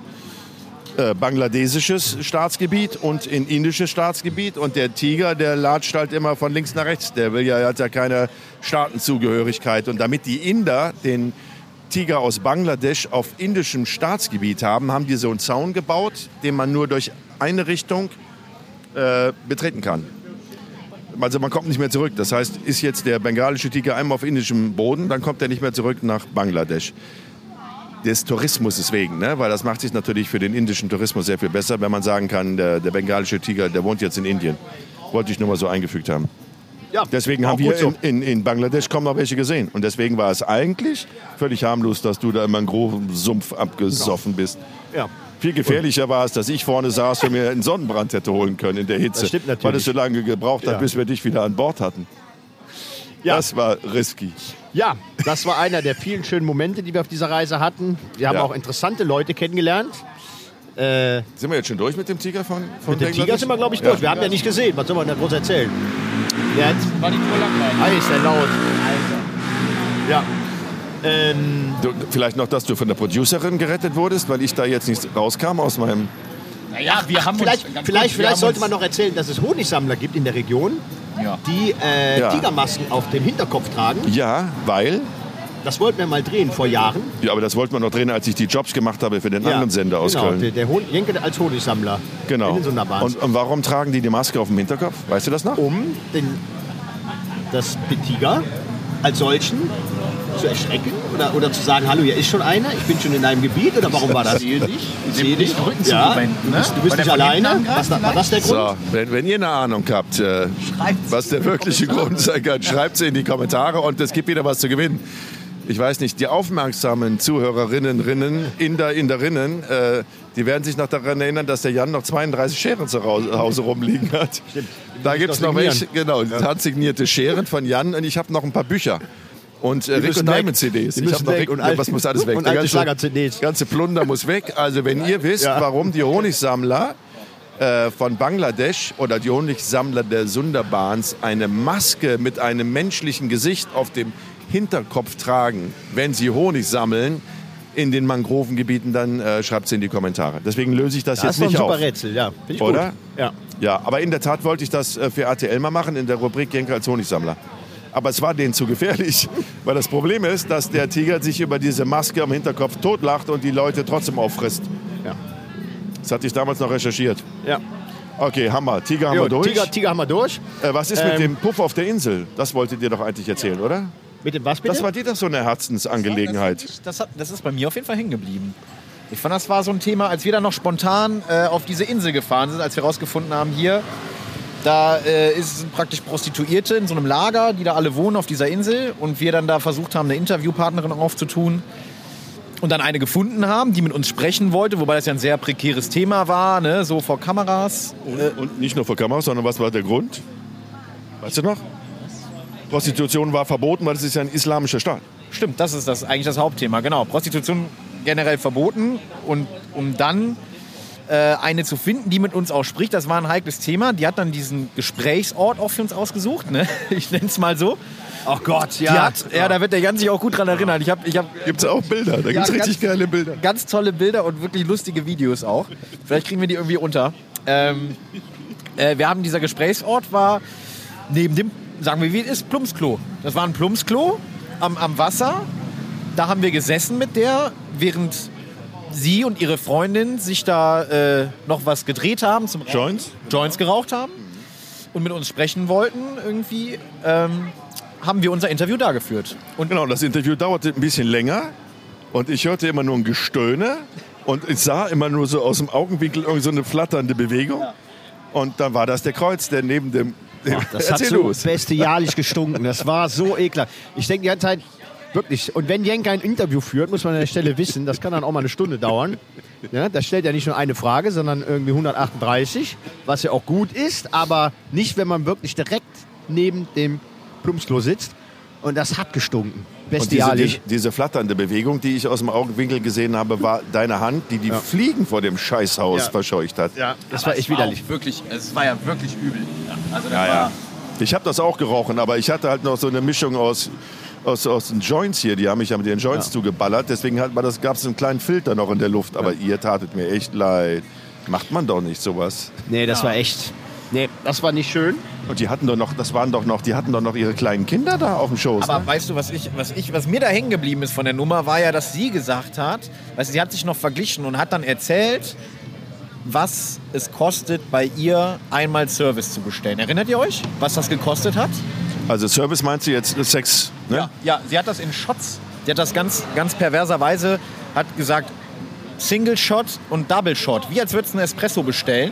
S2: äh, bangladesisches Staatsgebiet und in indisches Staatsgebiet. Und der Tiger, der latscht halt immer von links nach rechts. Der will ja, hat ja keine Staatenzugehörigkeit. Und damit die Inder den Tiger aus Bangladesch auf indischem Staatsgebiet haben, haben die so einen Zaun gebaut, den man nur durch eine Richtung äh, betreten kann. Also man kommt nicht mehr zurück. Das heißt, ist jetzt der bengalische Tiger einmal auf indischem Boden, dann kommt er nicht mehr zurück nach Bangladesch. Des Tourismus wegen, ne? weil das macht sich natürlich für den indischen Tourismus sehr viel besser, wenn man sagen kann, der, der bengalische Tiger, der wohnt jetzt in Indien. Wollte ich nur mal so eingefügt haben.
S1: Ja,
S2: Deswegen haben wir
S1: so.
S2: in, in, in Bangladesch kaum noch welche gesehen. Und deswegen war es eigentlich völlig harmlos, dass du da immer einen großen Sumpf abgesoffen bist.
S1: Ja.
S2: Viel gefährlicher war es, dass ich vorne saß und mir einen Sonnenbrand hätte holen können in der Hitze.
S1: Das stimmt natürlich.
S2: Weil es so lange gebraucht hat,
S1: Ja.
S2: bis wir dich wieder an Bord hatten.
S1: Ja.
S2: Das war risky.
S1: Ja, das war einer der vielen schönen Momente, die wir auf dieser Reise hatten. Wir haben
S2: Ja.
S1: auch interessante Leute kennengelernt. Äh,
S2: Sind wir jetzt schon durch mit dem Tiger von, von
S1: mit dem Tiger sind wir, glaube ich, durch. Wir haben ja nicht gesehen. Was soll man da groß erzählen? Hat,
S3: War die Tour langweilig.
S1: ah, ist der laut. Ja. Ähm,
S2: Du, vielleicht noch, dass du von der Producerin gerettet wurdest, weil ich da jetzt nicht rauskam aus meinem...
S3: Naja, wir haben
S1: vielleicht
S3: uns,
S1: vielleicht, vielleicht
S3: haben
S1: sollte man noch erzählen, dass es Honigsammler gibt in der Region,
S3: Ja.
S1: die äh,
S2: Ja.
S1: Tigermasken auf dem Hinterkopf tragen.
S2: Ja, weil...
S1: Das wollten wir mal drehen vor Jahren.
S2: Ja, aber das wollten wir noch drehen, als ich die Jobs gemacht habe für den anderen Sender aus
S1: genau,
S2: Köln.
S1: Der, der Hon Jenke als Honigsammler.
S2: Genau.
S1: In den Sonderbahns.
S2: Und, und warum tragen die die Maske auf dem Hinterkopf? Weißt du das noch?
S1: um den, das, den Tiger als solchen zu erschrecken oder, oder zu sagen, hallo, hier ist schon einer, ich bin schon in deinem Gebiet oder warum war das?
S3: Ich sehe dich.
S1: Ich sehe dich. Ja,
S3: zugewendet,
S1: du
S3: ne?
S1: bist, du bist nicht alleine. Was, war das der Grund?
S2: So, wenn, wenn ihr eine Ahnung habt, äh, was der wirkliche Grund sein kann, schreibt es in die Kommentare und es gibt wieder was zu gewinnen. Ich weiß nicht, die aufmerksamen Zuhörerinnen, Rinnen, Inder, Inderinnen, äh, die werden sich noch daran erinnern, dass der Jan noch 32 Scheren zu Hause rumliegen hat. Da gibt es
S1: noch
S2: welche, genau, handsignierte Scheren von Jan und ich habe noch ein paar Bücher. Und äh, Rick und. Diamond CDs. Ich
S1: müssen
S2: hab noch. Rick,
S1: Und
S2: ja, was muss alles weg?
S1: und
S2: Der ganze-
S1: Schlager-CDs.
S2: ganze Plunder muss weg. Also wenn ihr wisst,
S1: Ja.
S2: warum die Honigsammler äh, von Bangladesch oder die Honigsammler der Sundarbans eine Maske mit einem menschlichen Gesicht auf dem Hinterkopf tragen, wenn sie Honig sammeln in den Mangrovengebieten, dann äh, schreibt es in die Kommentare. Deswegen löse ich das,
S1: Das
S2: jetzt
S1: war ein
S2: nicht
S1: super
S2: auf.
S1: Rätsel, ja. Finde ich
S2: Oder?
S1: Gut. Ja.
S2: Ja, aber in der Tat wollte ich das äh, für RTL mal machen in der Rubrik Jenke als Honigsammler. Aber es war denen zu gefährlich, weil das Problem ist, dass der Tiger sich über diese Maske am Hinterkopf totlacht und die Leute trotzdem auffrisst.
S1: Ja.
S2: Das hatte ich damals noch recherchiert.
S1: ja.
S2: Okay, Hammer. Tiger haben wir
S1: Jo,
S2: durch.
S1: Tiger, Tiger haben wir durch.
S2: Äh, was ist mit
S1: Ähm,
S2: dem Puff auf der Insel? Das wolltet ihr doch eigentlich erzählen, oder?
S1: Mit dem was bitte?
S2: Das war dir doch so eine Herzensangelegenheit.
S3: Das, das, hat, das ist bei mir auf jeden Fall hängen geblieben. Ich fand, das war so ein Thema, als wir dann noch spontan äh, auf diese Insel gefahren sind, als wir rausgefunden haben, hier, da äh, ist, sind praktisch Prostituierte in so einem Lager, die da alle wohnen auf dieser Insel. Und wir dann da versucht haben, eine Interviewpartnerin aufzutun. Und dann eine gefunden haben, die mit uns sprechen wollte, wobei das ja ein sehr prekäres Thema war, ne? so vor Kameras.
S2: Und, und nicht nur vor Kameras, sondern was war der Grund? Weißt du noch? Prostitution war verboten, weil es ist ja ein islamischer Staat.
S3: Stimmt, das ist das eigentlich das Hauptthema. Genau, Prostitution generell verboten und um dann äh, eine zu finden, die mit uns auch spricht, das war ein heikles Thema. Die hat dann diesen Gesprächsort auch für uns ausgesucht, ne? ich nenne es mal so.
S1: Ach Gott,
S3: Die hat, ja, da wird der Jan sich auch gut dran erinnern. Ich habe ich hab
S2: Gibt es auch Bilder? Da gibt es
S3: Ja,
S2: richtig
S3: ganz-
S2: geile Bilder.
S3: ganz tolle Bilder und wirklich lustige Videos auch. Vielleicht kriegen wir die irgendwie unter. Ähm, äh, wir haben dieser Gesprächsort war neben dem, sagen wir wie es ist, Plumpsklo. Das war ein Plumpsklo am, am Wasser. Da haben wir gesessen mit der, während sie und ihre Freundin sich da äh, noch was gedreht haben, zum.
S2: Joints?
S3: Joints geraucht haben und mit uns sprechen wollten irgendwie, ähm, haben wir unser Interview da geführt. Und
S2: Genau, das Interview dauerte ein bisschen länger und ich hörte immer nur ein Gestöhne und ich sah immer nur so aus dem Augenwinkel irgend so eine flatternde Bewegung. Und dann war das der Kreuz, der neben dem...
S1: Das hat
S2: Erzähl
S1: so
S2: los.
S1: bestialisch gestunken. Das war so ekelhaft. Ich denke die ganze Zeit, wirklich. Und wenn Jenke ein Interview führt, muss man an der Stelle wissen, das kann dann auch mal eine Stunde dauern. Ja, das stellt ja nicht nur eine Frage, sondern irgendwie 138, was ja auch gut ist, aber nicht, wenn man wirklich direkt neben dem Plumpsklo sitzt. Und das hat gestunken.
S2: Und diese,
S1: Bestialisch.
S2: die, diese flatternde Bewegung, die ich aus dem Augenwinkel gesehen habe, war deine Hand, die die Fliegen vor dem Scheißhaus
S1: Ja.
S2: verscheucht hat.
S1: ja, das war echt widerlich.
S3: Wirklich, es war ja wirklich übel. Also das
S2: Ja, ja. Ich habe das auch gerochen, aber ich hatte halt noch so eine Mischung aus, aus, aus den Joints hier. Die haben mich ja mit den Joints zugeballert. Deswegen halt, gab es einen kleinen Filter noch in der Luft. Aber ihr tatet mir echt leid. Macht man doch nicht sowas.
S1: Nee, das war echt. Nee, das war nicht schön.
S2: Und die hatten doch noch, das waren doch noch, die hatten doch noch ihre kleinen Kinder da auf dem Schoß.
S3: Aber
S2: ne?
S3: weißt du, was ich, was ich, was mir da hängen geblieben ist von der Nummer, war ja, dass sie gesagt hat, weißt du, sie hat sich noch verglichen und hat dann erzählt, was es kostet, bei ihr einmal Service zu bestellen. Erinnert ihr euch, was das gekostet hat?
S2: Also Service meinst du jetzt Sex? Ne?
S3: Ja, ja, sie hat das in Shots. Sie hat das ganz, ganz perverserweise, hat gesagt, Single Shot und Double Shot. Wie als würdest du einen Espresso bestellen.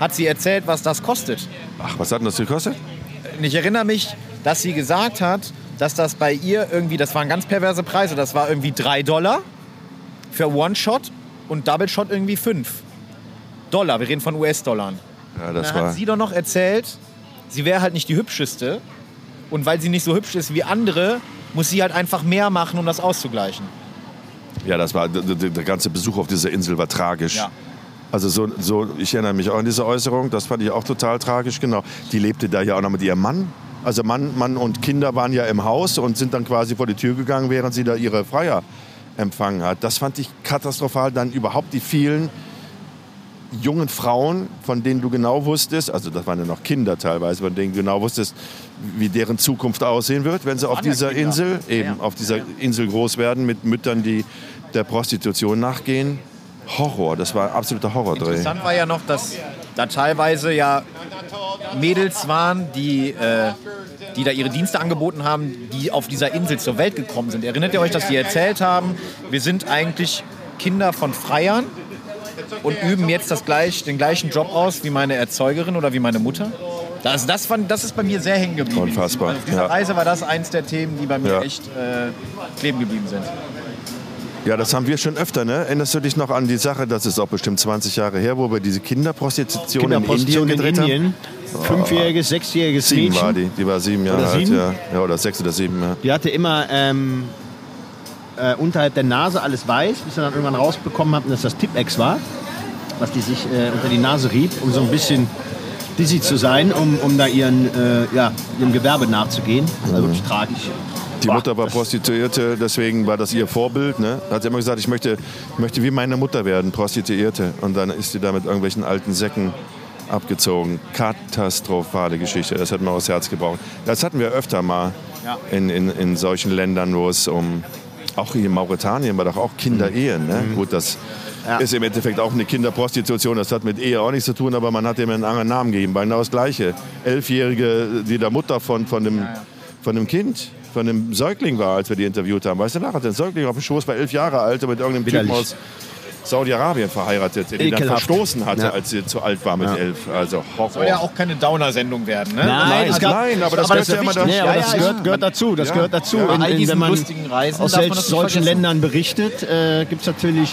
S3: Hat sie erzählt, was das kostet.
S2: Ach, was hat denn das gekostet?
S3: Und ich erinnere mich, dass sie gesagt hat, dass das bei ihr irgendwie, das waren ganz perverse Preise, das war irgendwie 3 Dollar für One-Shot und Double Shot irgendwie 5 Dollar. Wir reden von US-Dollar.
S2: Ja, das
S3: Dann
S2: war.
S3: hat sie doch noch erzählt, sie wäre halt nicht die hübscheste. Und weil sie nicht so hübsch ist wie andere, muss sie halt einfach mehr machen, um das auszugleichen.
S2: Ja, das war der, der der ganze Besuch auf dieser Insel war tragisch.
S3: Ja.
S2: Also so, so, ich erinnere mich auch an diese Äußerung, das fand ich auch total tragisch, genau. Die lebte da ja auch noch mit ihrem Mann. Also Mann, Mann und Kinder waren ja im Haus und sind dann quasi vor die Tür gegangen, während sie da ihre Freier empfangen hat. Das fand ich katastrophal. Dann überhaupt die vielen jungen Frauen, von denen du genau wusstest, also das waren ja noch Kinder teilweise, von denen du genau wusstest, wie deren Zukunft aussehen wird, wenn sie auf dieser
S3: Kinder.
S2: Insel, eben
S3: Ja.
S2: auf dieser Insel groß werden, mit Müttern, die der Prostitution nachgehen. Horror, das war absoluter Horrordreh.
S3: Interessant war ja noch, dass da teilweise ja Mädels waren, die, äh, die da ihre Dienste angeboten haben, die auf dieser Insel zur Welt gekommen sind. Erinnert ihr euch, dass die erzählt haben, wir sind eigentlich Kinder von Freiern und üben jetzt das gleich, den gleichen Job aus wie meine Erzeugerin oder wie meine Mutter? Das, das, fand, das ist bei mir sehr hängen geblieben.
S2: Unfassbar,
S3: Also auf dieser
S2: ja.
S3: Reise war das eins der Themen, die bei mir
S2: Ja.
S3: echt äh, kleben geblieben sind.
S2: Ja, das haben wir schon öfter, ne? Erinnerst du dich noch an die Sache, das ist auch bestimmt 20 Jahre her, wo wir diese Kinderprostitution, in
S1: Kinderprostitution
S2: Indien
S1: in
S2: gedreht haben?
S1: Indien. Fünfjähriges, sechsjähriges
S2: Sieben
S1: Mädchen.
S2: war die, die war sieben Jahre alt, ja. ja. Oder sechs oder sieben, ja.
S1: Die hatte immer ähm, äh, unterhalb der Nase alles weiß, bis sie dann irgendwann rausbekommen hatten, dass das Tipex war, was die sich äh, unter die Nase rieb, um so ein bisschen dizzy zu sein, um, um da ihren, äh, ja, ihrem Gewerbe nachzugehen. Also wirklich tragisch.
S2: Die Mutter war Prostituierte, deswegen war das ihr Vorbild. Ne? Hat sie immer gesagt, ich möchte, möchte wie meine Mutter werden, Prostituierte. Und dann ist sie da mit irgendwelchen alten Säcken abgezogen. Katastrophale Geschichte, das hat mir aufs Herz gebraucht. Das hatten wir öfter mal in, in, in solchen Ländern, wo es um, auch in Mauretanien war doch auch Kinderehen. Ne? Gut, das ist im Endeffekt auch eine Kinderprostitution, das hat mit Ehe auch nichts zu tun, aber man hat ihm einen anderen Namen gegeben. Beinahe das Gleiche. Elfjährige, die der Mutter von, von, dem, von dem Kind, von dem Säugling war, als wir die interviewt haben. Weißt du noch, hat der Säugling auf dem Schoß, war elf Jahre alt und mit irgendeinem Typen
S1: Widerlich.
S2: aus Saudi-Arabien verheiratet, der ihn dann
S1: Ekelhaft.
S2: verstoßen hatte,
S1: Ja.
S2: als sie zu alt war mit elf. Also Horror.
S3: Soll ja auch keine Downer-Sendung werden, ne?
S1: Nein, es gab,
S2: nein, aber das
S3: aber
S2: gehört
S3: das
S2: ja.
S1: Nee, aber
S3: Ja,
S1: das
S3: ja,
S1: gehört,
S3: ja.
S1: gehört dazu. Das
S2: Ja.
S1: gehört dazu.
S3: Ja,
S1: In-
S3: all
S1: in- wenn man
S3: lustigen Reisen
S1: aus solchen
S3: vergessen.
S1: Ländern berichtet, äh, gibt es natürlich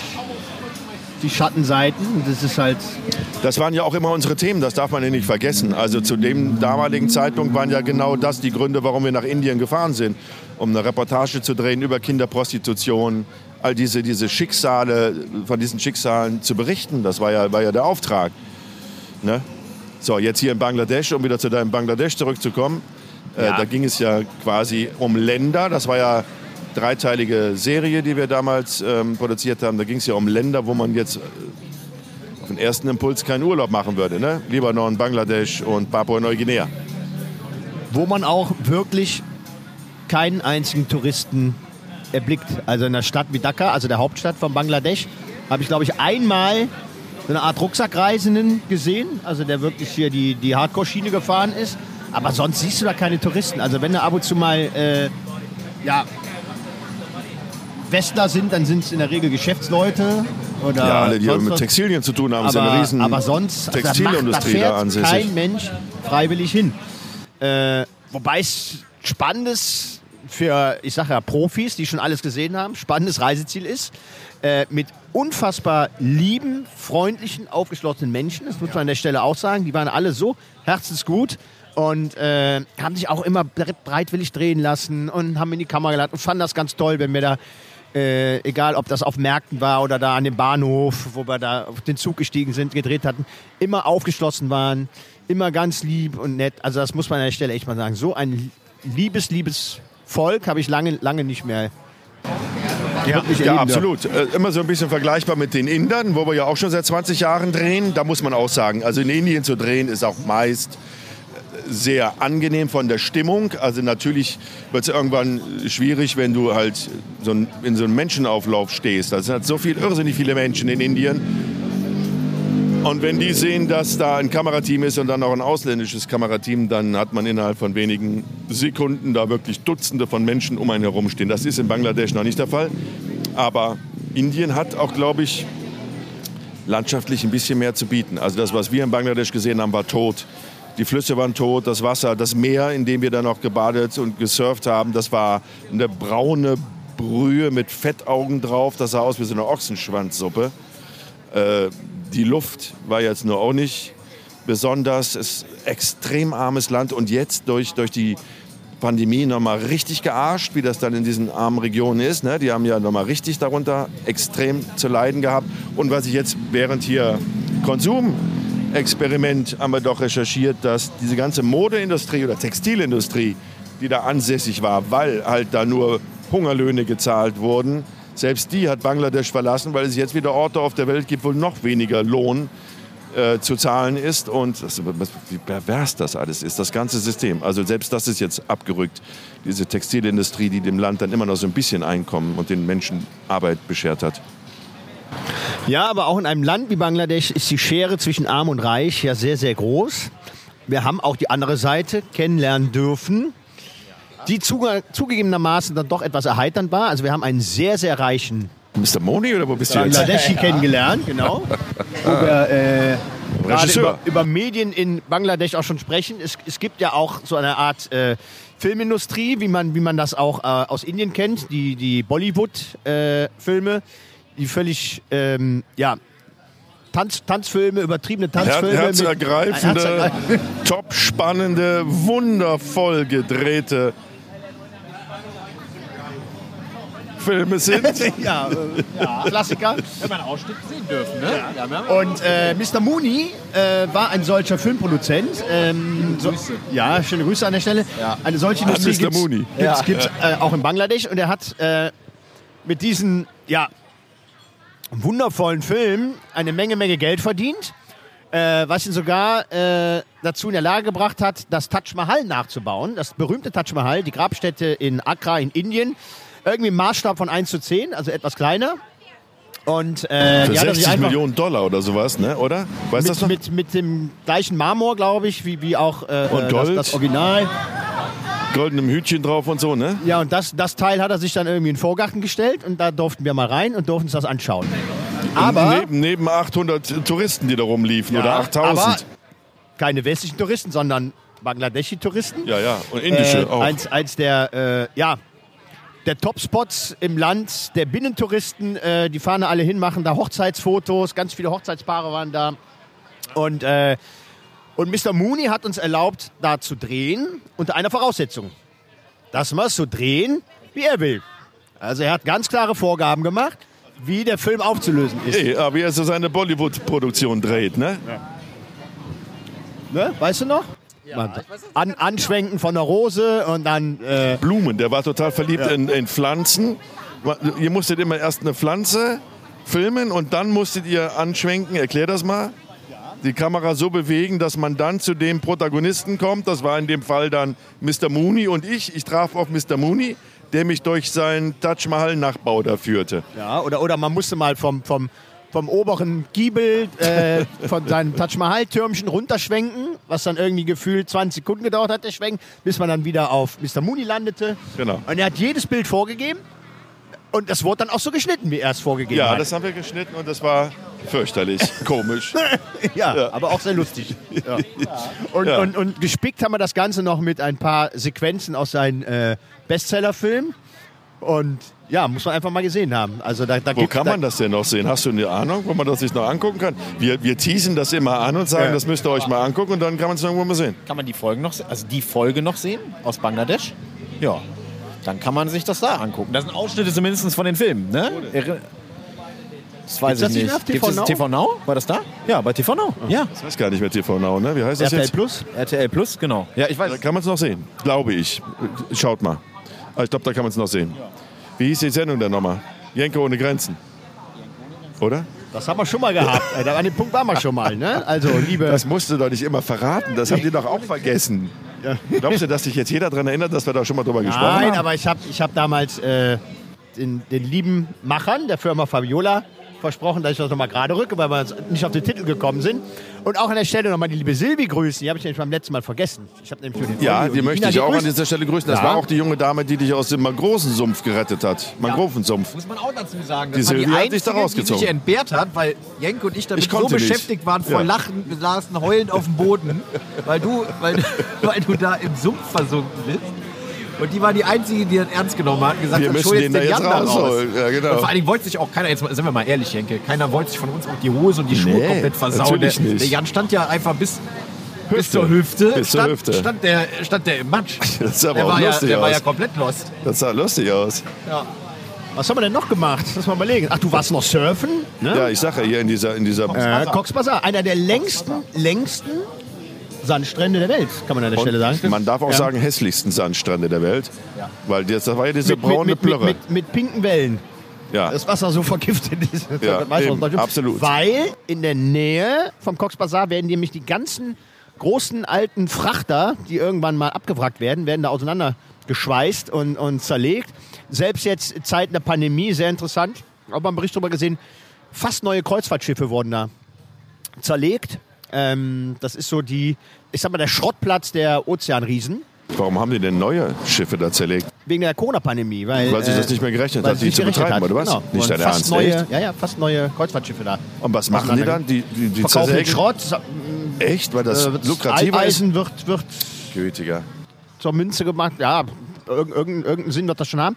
S1: die Schattenseiten. Das ist halt
S2: Das waren ja auch immer unsere Themen, das darf man ja nicht vergessen. Also zu dem damaligen Zeitpunkt waren ja genau das die Gründe, warum wir nach Indien gefahren sind. Um eine Reportage zu drehen über Kinderprostitution, all diese, diese Schicksale, von diesen Schicksalen zu berichten. Das war ja, war ja der Auftrag. Ne? So, jetzt hier in Bangladesch, um wieder zu deinem Bangladesch zurückzukommen. Äh,
S1: Ja.
S2: da ging es ja quasi um Länder. Das war ja dreiteilige Serie, die wir damals ähm, produziert haben. Da ging es ja um Länder, wo man jetzt äh, auf den ersten Impuls keinen Urlaub machen würde. Ne? Libanon, Bangladesch und Papua-Neuguinea.
S1: wo man auch wirklich keinen einzigen Touristen erblickt. Also in einer Stadt wie Dhaka, also der Hauptstadt von Bangladesch, habe ich, glaube ich, einmal so eine Art Rucksackreisenden gesehen, also der wirklich hier die, die Hardcore-Schiene gefahren ist. Aber sonst siehst du da keine Touristen. Also wenn da ab und zu mal äh, ja, Westler sind, dann sind es in der Regel Geschäftsleute oder
S2: Ja, alle, die mit
S1: was.
S2: Textilien zu tun haben, ist
S1: aber,
S2: eine riesen
S1: aber sonst also da macht-
S2: Textilindustrie
S1: da fährt kein Mensch freiwillig hin. Äh, wobei es spannendes für, ich sage ja, Profis, die schon alles gesehen haben, spannendes Reiseziel ist. Äh, mit unfassbar lieben, freundlichen, aufgeschlossenen Menschen. Das muss man an der Stelle auch sagen. Die waren alle so herzensgut und äh, haben sich auch immer bre- breitwillig drehen lassen und haben in die Kamera geladen und fanden das ganz toll, wenn wir da Äh, egal, ob das auf Märkten war oder da an dem Bahnhof, wo wir da auf den Zug gestiegen sind, gedreht hatten, immer aufgeschlossen waren, immer ganz lieb und nett. Also das muss man an der Stelle echt mal sagen. So ein liebes, liebes Volk habe ich lange, lange nicht mehr
S2: Ja, ja
S1: erleben
S2: absolut. Äh, immer so ein bisschen vergleichbar mit den Indern, wo wir ja auch schon seit 20 Jahren drehen. Da muss man auch sagen, also in Indien zu drehen ist auch meist sehr angenehm von der Stimmung. Also natürlich wird es irgendwann schwierig, wenn du halt so ein, in so einem Menschenauflauf stehst. Da sind so viel, irrsinnig viele Menschen in Indien. Und wenn die sehen, dass da ein Kamerateam ist und dann auch ein ausländisches Kamerateam, dann hat man innerhalb von wenigen Sekunden da wirklich Dutzende von Menschen um einen herumstehen. Das ist in Bangladesch noch nicht der Fall. Aber Indien hat auch, glaube ich, landschaftlich ein bisschen mehr zu bieten. Also das, was wir in Bangladesch gesehen haben, war tot. Die Flüsse waren tot, das Wasser, das Meer, in dem wir dann auch gebadet und gesurft haben, das war eine braune Brühe mit Fettaugen drauf. Das sah aus wie so eine Ochsenschwanzsuppe. Äh, die Luft war jetzt nur auch nicht besonders. Es ist extrem armes Land und jetzt durch, durch die Pandemie nochmal richtig gearscht, wie das dann in diesen armen Regionen ist. Ne? Die haben ja nochmal richtig darunter extrem zu leiden gehabt. Und was ich jetzt während hier Konsumexperiment haben wir doch recherchiert, dass diese ganze Modeindustrie oder Textilindustrie, die da ansässig war, weil halt da nur Hungerlöhne gezahlt wurden, selbst die hat Bangladesch verlassen, weil es jetzt wieder Orte auf der Welt gibt, wo noch weniger Lohn äh, zu zahlen ist. Und das, wie pervers das alles ist, das ganze System. Also selbst das ist jetzt abgerückt. Diese Textilindustrie, die dem Land dann immer noch so ein bisschen Einkommen und den Menschen Arbeit beschert hat.
S1: Ja, aber auch in einem Land wie Bangladesch ist die Schere zwischen Arm und Reich ja sehr, sehr groß. Wir haben auch die andere Seite kennenlernen dürfen, die zuge zugegebenermaßen dann doch etwas erheiternd war. Also wir haben einen sehr, sehr reichen
S2: Mr. Moni oder wo bist du jetzt?
S1: Bangladeschi kennengelernt, genau. Wo wir äh, über, über Medien in Bangladesch auch schon sprechen. Es, es gibt ja auch so eine Art äh, Filmindustrie, wie man, wie man das auch äh, aus Indien kennt, die, die Bollywood-Filme, die völlig, ähm, ja, Tanz, Tanzfilme, übertriebene
S2: Her
S1: Tanzfilme. mit-
S2: herzergreifende,
S1: Herzergreifende.
S2: top spannende, wundervoll gedrehte Filme sind.
S1: ja, äh, Klassiker.
S3: Wenn man Ausschnitt sehen dürfen, ne? Ja. wir haben-
S1: Und äh, Mr. Mooney äh, war ein solcher Filmproduzent. Ähm, so, ja, schöne Grüße an der Stelle.
S3: Ja.
S1: Eine solche Industrie
S3: Ja.
S1: gibt's äh, auch in Bangladesch. Und er hat äh, mit diesen ja, wundervollen Filmen eine Menge, Menge Geld verdient. Äh, was ihn sogar äh, dazu in der Lage gebracht hat, das Taj Mahal nachzubauen. Das berühmte Taj Mahal, die Grabstätte in Accra in Indien. Irgendwie im Maßstab von 1 zu 10, also etwas kleiner. Und äh,
S2: Für
S1: sich
S2: 60
S1: einfach
S2: Millionen Dollar oder sowas, ne? oder? Weißt du das
S1: mit,
S2: noch?
S1: mit, mit dem gleichen Marmor, glaube ich, wie, wie auch äh,
S2: Und Gold?
S1: Das, das Original.
S2: Goldenem Hütchen drauf und so, ne?
S1: Ja, und das, das Teil hat er sich dann irgendwie in den Vorgarten gestellt und da durften wir mal rein und durften uns das anschauen. Aber
S2: neben, neben 800 Touristen, die da rumliefen,
S1: Ja,
S2: oder 8000.
S1: aber keine westlichen Touristen, sondern Bangladeschi-Touristen.
S2: ja, ja, und indische
S1: äh,
S2: auch.
S1: Eins, eins der, äh, ja, der Topspots im Land, der Binnentouristen, äh, die fahren da alle hin, machen da Hochzeitsfotos, ganz viele Hochzeitspaare waren da. Und, äh, und Mr. Mooney hat uns erlaubt, da zu drehen, unter einer Voraussetzung. Dass wir es so drehen, wie er will. Also er hat ganz klare Vorgaben gemacht, wie der Film aufzulösen ist.
S2: Ey, aber wie er so seine Bollywood-Produktion dreht, ne?
S1: Ne? Weißt du noch? Man- An, anschwenken von der Rose und dann äh,
S2: Blumen, der war total verliebt in, in Pflanzen. Ihr musstet immer erst eine Pflanze filmen und dann musstet ihr anschwenken, erklär das mal. Die Kamera so bewegen, dass man dann zu dem Protagonisten kommt. Das war in dem Fall dann Mr. Mooney und ich. Ich traf auf Mr. Mooney, der mich durch seinen Taj Mahal-Nachbau da führte.
S1: Ja, oder, oder man musste mal vom, vom, vom oberen Giebel äh, von seinem Taj Mahal-Türmchen runterschwenken, was dann irgendwie gefühlt 20 Sekunden gedauert hat, der Schwenk, bis man dann wieder auf Mr. Mooney landete.
S2: Genau.
S1: Und er hat jedes Bild vorgegeben und das wurde dann auch so geschnitten, wie er es vorgegeben
S2: Ja,
S1: hat.
S2: das haben wir geschnitten und das war fürchterlich, komisch.
S1: ja, aber auch sehr lustig. Ja. Und,
S2: Ja.
S1: Und, und gespickt haben wir das Ganze noch mit ein paar Sequenzen aus seinen äh, Bestsellerfilmen. Und ja, muss man einfach mal gesehen haben. Also da, da
S2: Wo kann
S1: da,
S2: man das denn noch sehen? Hast du eine Ahnung, wo man das sich noch angucken kann? Wir, wir teasen das immer an und sagen,
S1: Ja.
S2: das müsst ihr euch mal angucken und dann kann man es irgendwo mal sehen.
S3: Kann man die Folgen noch, also die Folge noch sehen aus Bangladesch? Ja. Dann kann man sich das da angucken. Das sind Ausschnitte zumindest von den Filmen, ne? Das weiß
S1: Gibt's das
S3: ich
S1: nicht
S3: nicht. Gibt's das
S1: TV
S3: TV Now? War das da? Ja, bei TV Now. Ja.
S2: Ich weiß gar nicht mehr TV Now, ne? Wie heißt das
S1: RTL
S2: jetzt?
S1: Plus?
S3: RTL Plus, genau. Ja, ich weiß.
S2: Da kann man es noch sehen, glaube ich. Schaut mal. Ich glaube, da kann man es noch sehen. Wie hieß die Sendung denn nochmal? Jenke ohne Grenzen. Oder?
S1: Das haben wir schon mal gehabt. An dem Punkt waren wir schon mal. Ne? Also, liebe.
S2: Das musst du doch nicht immer verraten. Das haben die doch auch vergessen. Glaubst du, dass sich jetzt jeder daran erinnert, dass wir da schon mal drüber gesprochen
S1: Nein,
S2: haben?
S1: aber ich habe ich hab damals äh, den, den lieben Machern der Firma Fabiola versprochen, dass ich das nochmal gerade rücke, weil wir jetzt nicht auf den Titel gekommen sind. Und auch an der Stelle nochmal die liebe Silvi grüßen. Die habe ich nämlich beim letzten Mal vergessen. Ich habe nämlich für den
S2: Ja, die möchte ich auch an dieser Stelle grüßen. Das
S1: Ja.
S2: war auch die junge Dame, die dich aus dem Mangrovensumpf gerettet hat. Mangrovensumpf.
S3: Muss man auch dazu sagen,
S2: Die
S3: das die
S2: Silvia hat sich da
S3: einzige, die
S2: rausgezogen.
S3: sich entbehrt hat, weil Jenke und ich damit
S2: Ich
S3: so
S2: konnte nicht.
S3: beschäftigt waren vor
S2: Ja.
S3: Lachen, wir saßen heulend auf dem Boden, weil du, weil, weil du da im Sumpf versunken bist. Und die war die Einzige, die das ernst genommen hat und gesagt
S2: Wir
S3: hat,
S2: müssen den jetzt
S3: Jan da raus.
S2: rausholen. Ja, genau.
S3: Und vor allen Dingen wollte sich auch keiner, jetzt sind wir mal ehrlich, Jenke, keiner wollte sich von uns auch die Hose und die Schuhe
S2: Nee,
S3: komplett versauen. der, der Jan stand ja einfach bis, bis
S2: Hüfte.
S3: zur Hüfte.
S2: Bis zur
S3: stand,
S2: Hüfte.
S3: Stand, der, stand der im Matsch.
S2: Das sah aber
S3: der
S2: auch
S3: war, ja,
S2: lustig
S3: der war
S2: aus.
S3: ja komplett lost.
S2: Das sah lustig aus.
S1: Was haben wir denn noch gemacht? Lass mal überlegen. Ach, du warst noch surfen? Ne?
S2: Ja, ich sage ja hier in dieser, in dieser
S1: Äh, Cox Bazar, einer der längsten, längsten Sandstrände der Welt, kann man an der Stelle sagen.
S2: Man darf auch
S1: Ja.
S2: sagen, hässlichsten Sandstrände der Welt. Weil das, das war ja diese
S1: mit,
S2: braune
S1: mit, mit,
S2: Plörre.
S1: mit, mit, mit pinken Wellen.
S2: ja.
S1: Das Wasser so vergiftet ist.
S2: Ja, eben, absolut.
S1: Weil in der Nähe vom Cox Bazar werden nämlich die ganzen großen alten Frachter, die irgendwann mal abgewrackt werden, werden da auseinandergeschweißt und, und zerlegt. Selbst jetzt in Zeiten der Pandemie, sehr interessant, mal einen Bericht darüber gesehen, fast neue Kreuzfahrtschiffe wurden da zerlegt. Ähm, das ist so die, ich sag mal, der Schrottplatz der Ozeanriesen.
S2: Warum haben die denn neue Schiffe da zerlegt?
S1: Wegen der Corona-Pandemie. Weil,
S2: Weil sich
S1: äh,
S2: das nicht mehr gerechnet hat, die zu betreiben,
S1: hat.
S2: oder was?
S1: Genau.
S2: Nicht
S1: Und
S2: dein Ernst,
S1: neue,
S2: echt?
S1: Ja, ja, fast neue Kreuzfahrtschiffe da.
S2: Und was machen die dann? Die, die, die
S1: Verkaufen den
S2: zersägen?
S1: Schrott.
S2: Echt? Weil das
S1: Äh,
S2: lukrativer ist?
S1: Eisen wird, wird
S2: Gütiger.
S1: zur Münze gemacht. Ja, irg irgendeinen irgendeinen Sinn wird das schon haben.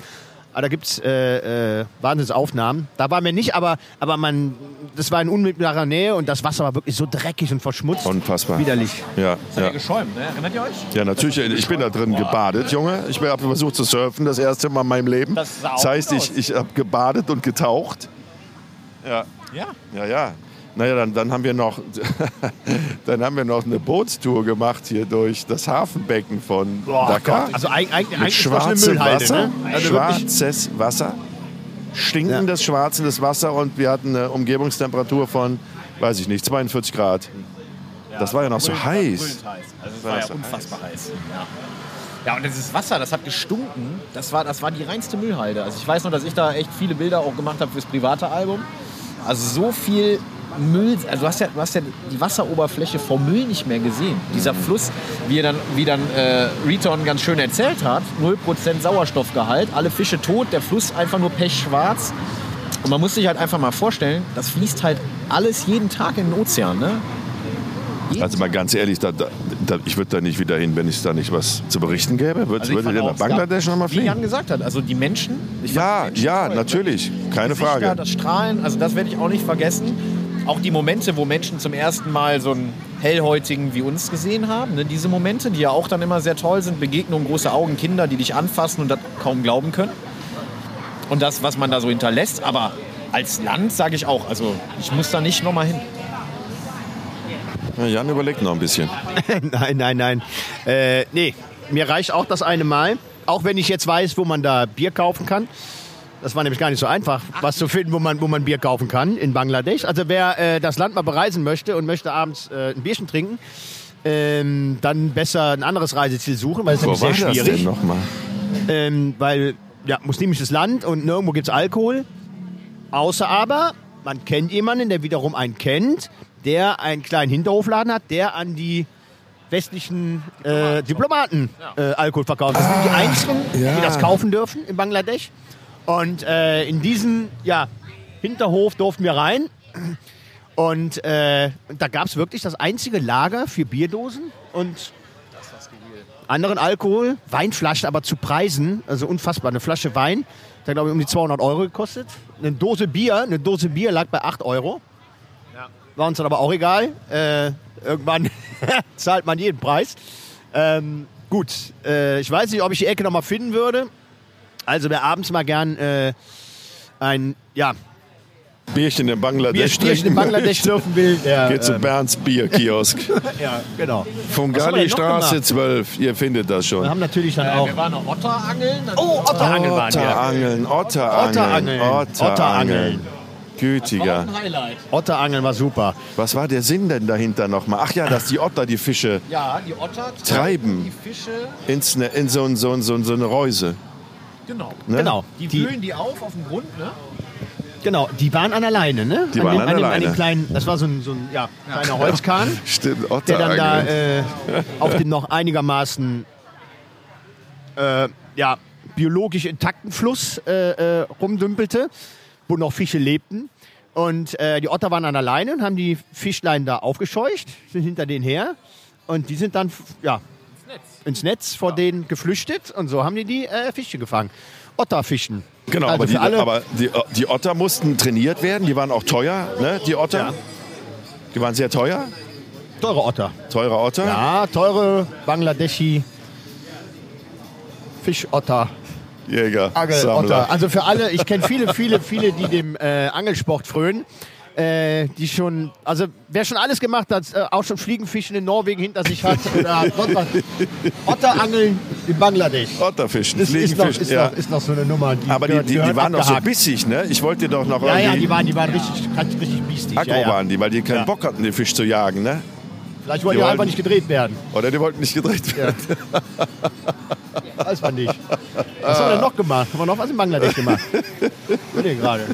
S1: Aber da gibt es äh, äh, Wahnsinnsaufnahmen. Da waren wir nicht, aber, aber man, das war in unmittelbarer Nähe und das Wasser war wirklich so dreckig und verschmutzt.
S2: Unfassbar.
S1: Widerlich.
S2: Ja, ja.
S3: Geschäumt, ne? Erinnert ihr euch?
S2: ja, natürlich. Ich bin da drin gebadet, Junge. Ich habe versucht zu surfen, das erste Mal in meinem Leben.
S3: Das sah auch
S2: Das heißt,
S3: gut
S2: ich, ich habe gebadet und getaucht. Ja,
S3: Ja.
S2: ja, ja. Naja, dann, dann, haben wir noch, dann haben wir noch eine Bootstour gemacht hier durch das Hafenbecken von Dakar.
S1: Also eig- eig-
S2: Mit
S1: eigentlich das eine
S2: schwarzem. Wasser,
S1: Ne? Also
S2: schwarzes Wasser, stinkendes, schwarzes Wasser und wir hatten eine Umgebungstemperatur von, weiß ich nicht, 42 Grad. Das war ja noch so heiß.
S3: Also es
S2: war
S3: war ja unfassbar heiß. Ja. ja, und dieses Wasser, das hat gestunken. Das war, das war die reinste Müllhalde. Also ich weiß noch, dass ich da echt viele Bilder auch gemacht habe fürs private Album. Also so viel Müll, also du hast ja, du hast ja die Wasseroberfläche vor Müll nicht mehr gesehen. Dieser Fluss, wie, er dann, wie dann äh, Riton ganz schön erzählt hat, 0% Sauerstoffgehalt, alle Fische tot, der Fluss einfach nur pechschwarz. Und man muss sich halt einfach mal vorstellen, das fließt halt alles jeden Tag in den Ozean. Ne? Jeden
S2: Also mal ganz ehrlich, da, da, ich würde da nicht wieder hin, wenn es da nicht was zu berichten gäbe. Würd,
S3: Also ich
S2: ihr
S3: auch,
S2: nach Bangladesch nochmal
S3: Wie Jan
S2: fliegen?
S3: gesagt hat, also die Menschen. ich
S2: Ja,
S3: Menschen
S2: ja,
S3: toll.
S2: natürlich. Keine Frage.
S3: Das Strahlen, also das werde ich auch nicht vergessen. Auch die Momente, wo Menschen zum ersten Mal so einen Hellhäutigen wie uns gesehen haben. Ne? Diese Momente, die ja auch dann immer sehr toll sind. Begegnungen, große Augen, Kinder, die dich anfassen und das kaum glauben können. Und das, was man da so hinterlässt. Aber als Land sage ich auch, also ich muss da nicht nochmal hin.
S2: Ja, Jan überlegt noch ein bisschen.
S1: nein, nein, nein. Äh, nee, mir reicht auch das eine Mal. Auch wenn ich jetzt weiß, wo man da Bier kaufen kann. Das war nämlich gar nicht so einfach, was zu finden, wo man, wo man Bier kaufen kann in Bangladesch. Also wer äh, das Land mal bereisen möchte und möchte abends äh, ein Bierchen trinken, ähm, dann besser ein anderes Reiseziel suchen, weil es
S2: war
S1: sehr
S2: das
S1: schwierig.
S2: denn nochmal?
S1: Ähm, weil, ja, muslimisches Land und nirgendwo gibt es Alkohol. Außer aber, man kennt jemanden, der wiederum einen kennt, der einen kleinen Hinterhofladen hat, der an die westlichen äh, Diplomaten äh, Alkohol verkauft. Das sind die einzigen,
S2: ja.
S1: die das kaufen dürfen in Bangladesch. Und äh, in diesen ja, Hinterhof durften wir rein. Und äh, da gab es wirklich das einzige Lager für Bierdosen und anderen Alkohol, Weinflaschen, aber zu Preisen, also unfassbar. Eine Flasche Wein, der glaube ich um die 200 Euro gekostet. Eine Dose Bier, eine Dose Bier lag bei 8 Euro. War uns dann aber auch egal. Äh, irgendwann zahlt man jeden Preis. Ähm, gut, äh, ich weiß nicht, ob ich die Ecke nochmal finden würde. Also wer abends mal gern äh, ein ja,
S2: Bierchen in Bangladesch
S1: Bierchen in Bangladesch schlürfen will, der,
S2: Geht zu
S1: ähm,
S2: Bernds Bierkiosk.
S1: ja, genau.
S2: Fungali
S1: wir
S2: Straße
S1: gemacht?
S2: 12. Ihr findet das
S1: Wir
S2: schon.
S1: haben natürlich dann auch
S3: Wir waren noch Otterangeln.
S1: Oh, Otterangeln waren wir.
S2: Otterangeln, Otterangeln.
S1: Otterangeln. Otterangeln.
S2: Gütiger.
S1: Otterangeln war super.
S2: Was war der Sinn denn dahinter nochmal? Ach ja, dass die Otter die Fische
S3: Ja, die Otter
S2: Treiben.
S3: die Fische.
S2: ins, ne, in so, so, so, so eine Reuse.
S3: Genau.
S2: Ne?
S1: Genau.
S3: Die,
S1: Die,
S3: wühlen die auf auf dem Grund, ne?
S1: genau, die waren an der Leine, ne?
S2: Die
S1: an
S2: waren
S1: dem,
S2: an
S1: dem, An dem kleinen, das war so ein, so ein ja, kleiner Holzkahn,
S2: Stimmt,
S1: der dann da äh, auf dem noch einigermaßen äh, ja, biologisch intakten Fluss äh, äh, rumdümpelte, wo noch Fische lebten. Und äh, die Otter waren an der Leine und haben die Fischlein da aufgescheucht, sind hinter denen her. Und die sind dann f- ja, ins Netz vor denen geflüchtet und so haben die die äh, Fische gefangen. Otterfischen.
S2: Genau,
S1: also
S2: aber, die, aber die, die Otter mussten trainiert werden. Die waren auch teuer, ne? Die Otter.
S1: Ja.
S2: Die waren sehr teuer.
S1: teure Otter.
S2: Teure Otter.
S1: Ja, teure Bangladeschi Fischotter,
S2: Jäger.
S1: Angelotter. Also für alle, ich kenne viele, viele, viele, die dem äh, Angelsport frönen. Äh, die schon, also wer schon alles gemacht hat, äh, auch schon Fliegenfischen in Norwegen hinter sich hat oder. Otterangeln in Bangladesch.
S2: Otterfischen,
S1: Das ist noch, ist,
S2: ja.
S1: noch, ist noch so eine Nummer. Die
S2: aber die,
S1: gehört-
S2: die, die
S1: gehört
S2: waren doch so bissig, ne? Ich wollte dir doch noch
S1: Ja, ja, die waren, die waren richtig, richtig biestig.
S2: Aggro
S1: Ja, ja.
S2: waren die, weil die keinen
S1: Ja.
S2: Bock hatten, den Fisch zu jagen, ne?
S1: Vielleicht wollten
S2: Die
S1: die einfach nicht gedreht werden.
S2: Oder die wollten nicht gedreht werden.
S1: Weiß man nicht. Was haben wir denn noch gemacht? Haben wir noch was in Bangladesch gemacht? Nee, gerade.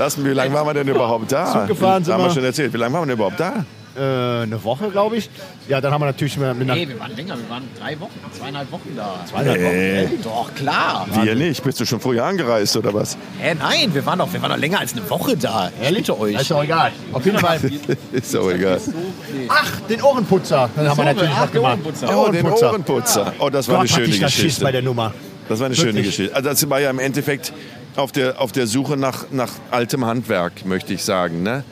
S2: Lassen, wie lange waren wir denn überhaupt da?
S1: Zug gefahren sind
S2: Haben wir schon erzählt. Wie lange waren wir denn überhaupt da?
S1: Äh, eine Woche, glaube ich. Ja, dann haben wir natürlich mit einer
S3: Nee, wir waren länger, wir waren drei Wochen, zweieinhalb Wochen da.
S1: zweieinhalb Wochen.
S2: Nee,
S3: Doch, klar.
S2: wir nicht. Bist du schon früher angereist oder was?
S3: Hä, nein, wir waren doch, wir waren doch länger als eine Woche da. Ich bitte euch.
S1: Ist doch egal. Auf jeden Fall.
S2: Ist auch egal.
S1: Ach, den Ohrenputzer. Den haben wir natürlich
S3: ach,
S1: noch gemacht.
S2: Oh, den
S1: Ohrenputzer.
S2: Oh, das war
S1: Gott,
S2: eine
S1: hatte
S2: schöne
S1: ich das Schiss
S2: Geschichte.
S1: bei der Nummer.
S2: Das war eine schöne. Geschichte. Also das war ja im Endeffekt auf der, auf der Suche nach, nach altem Handwerk, möchte ich sagen. Ne?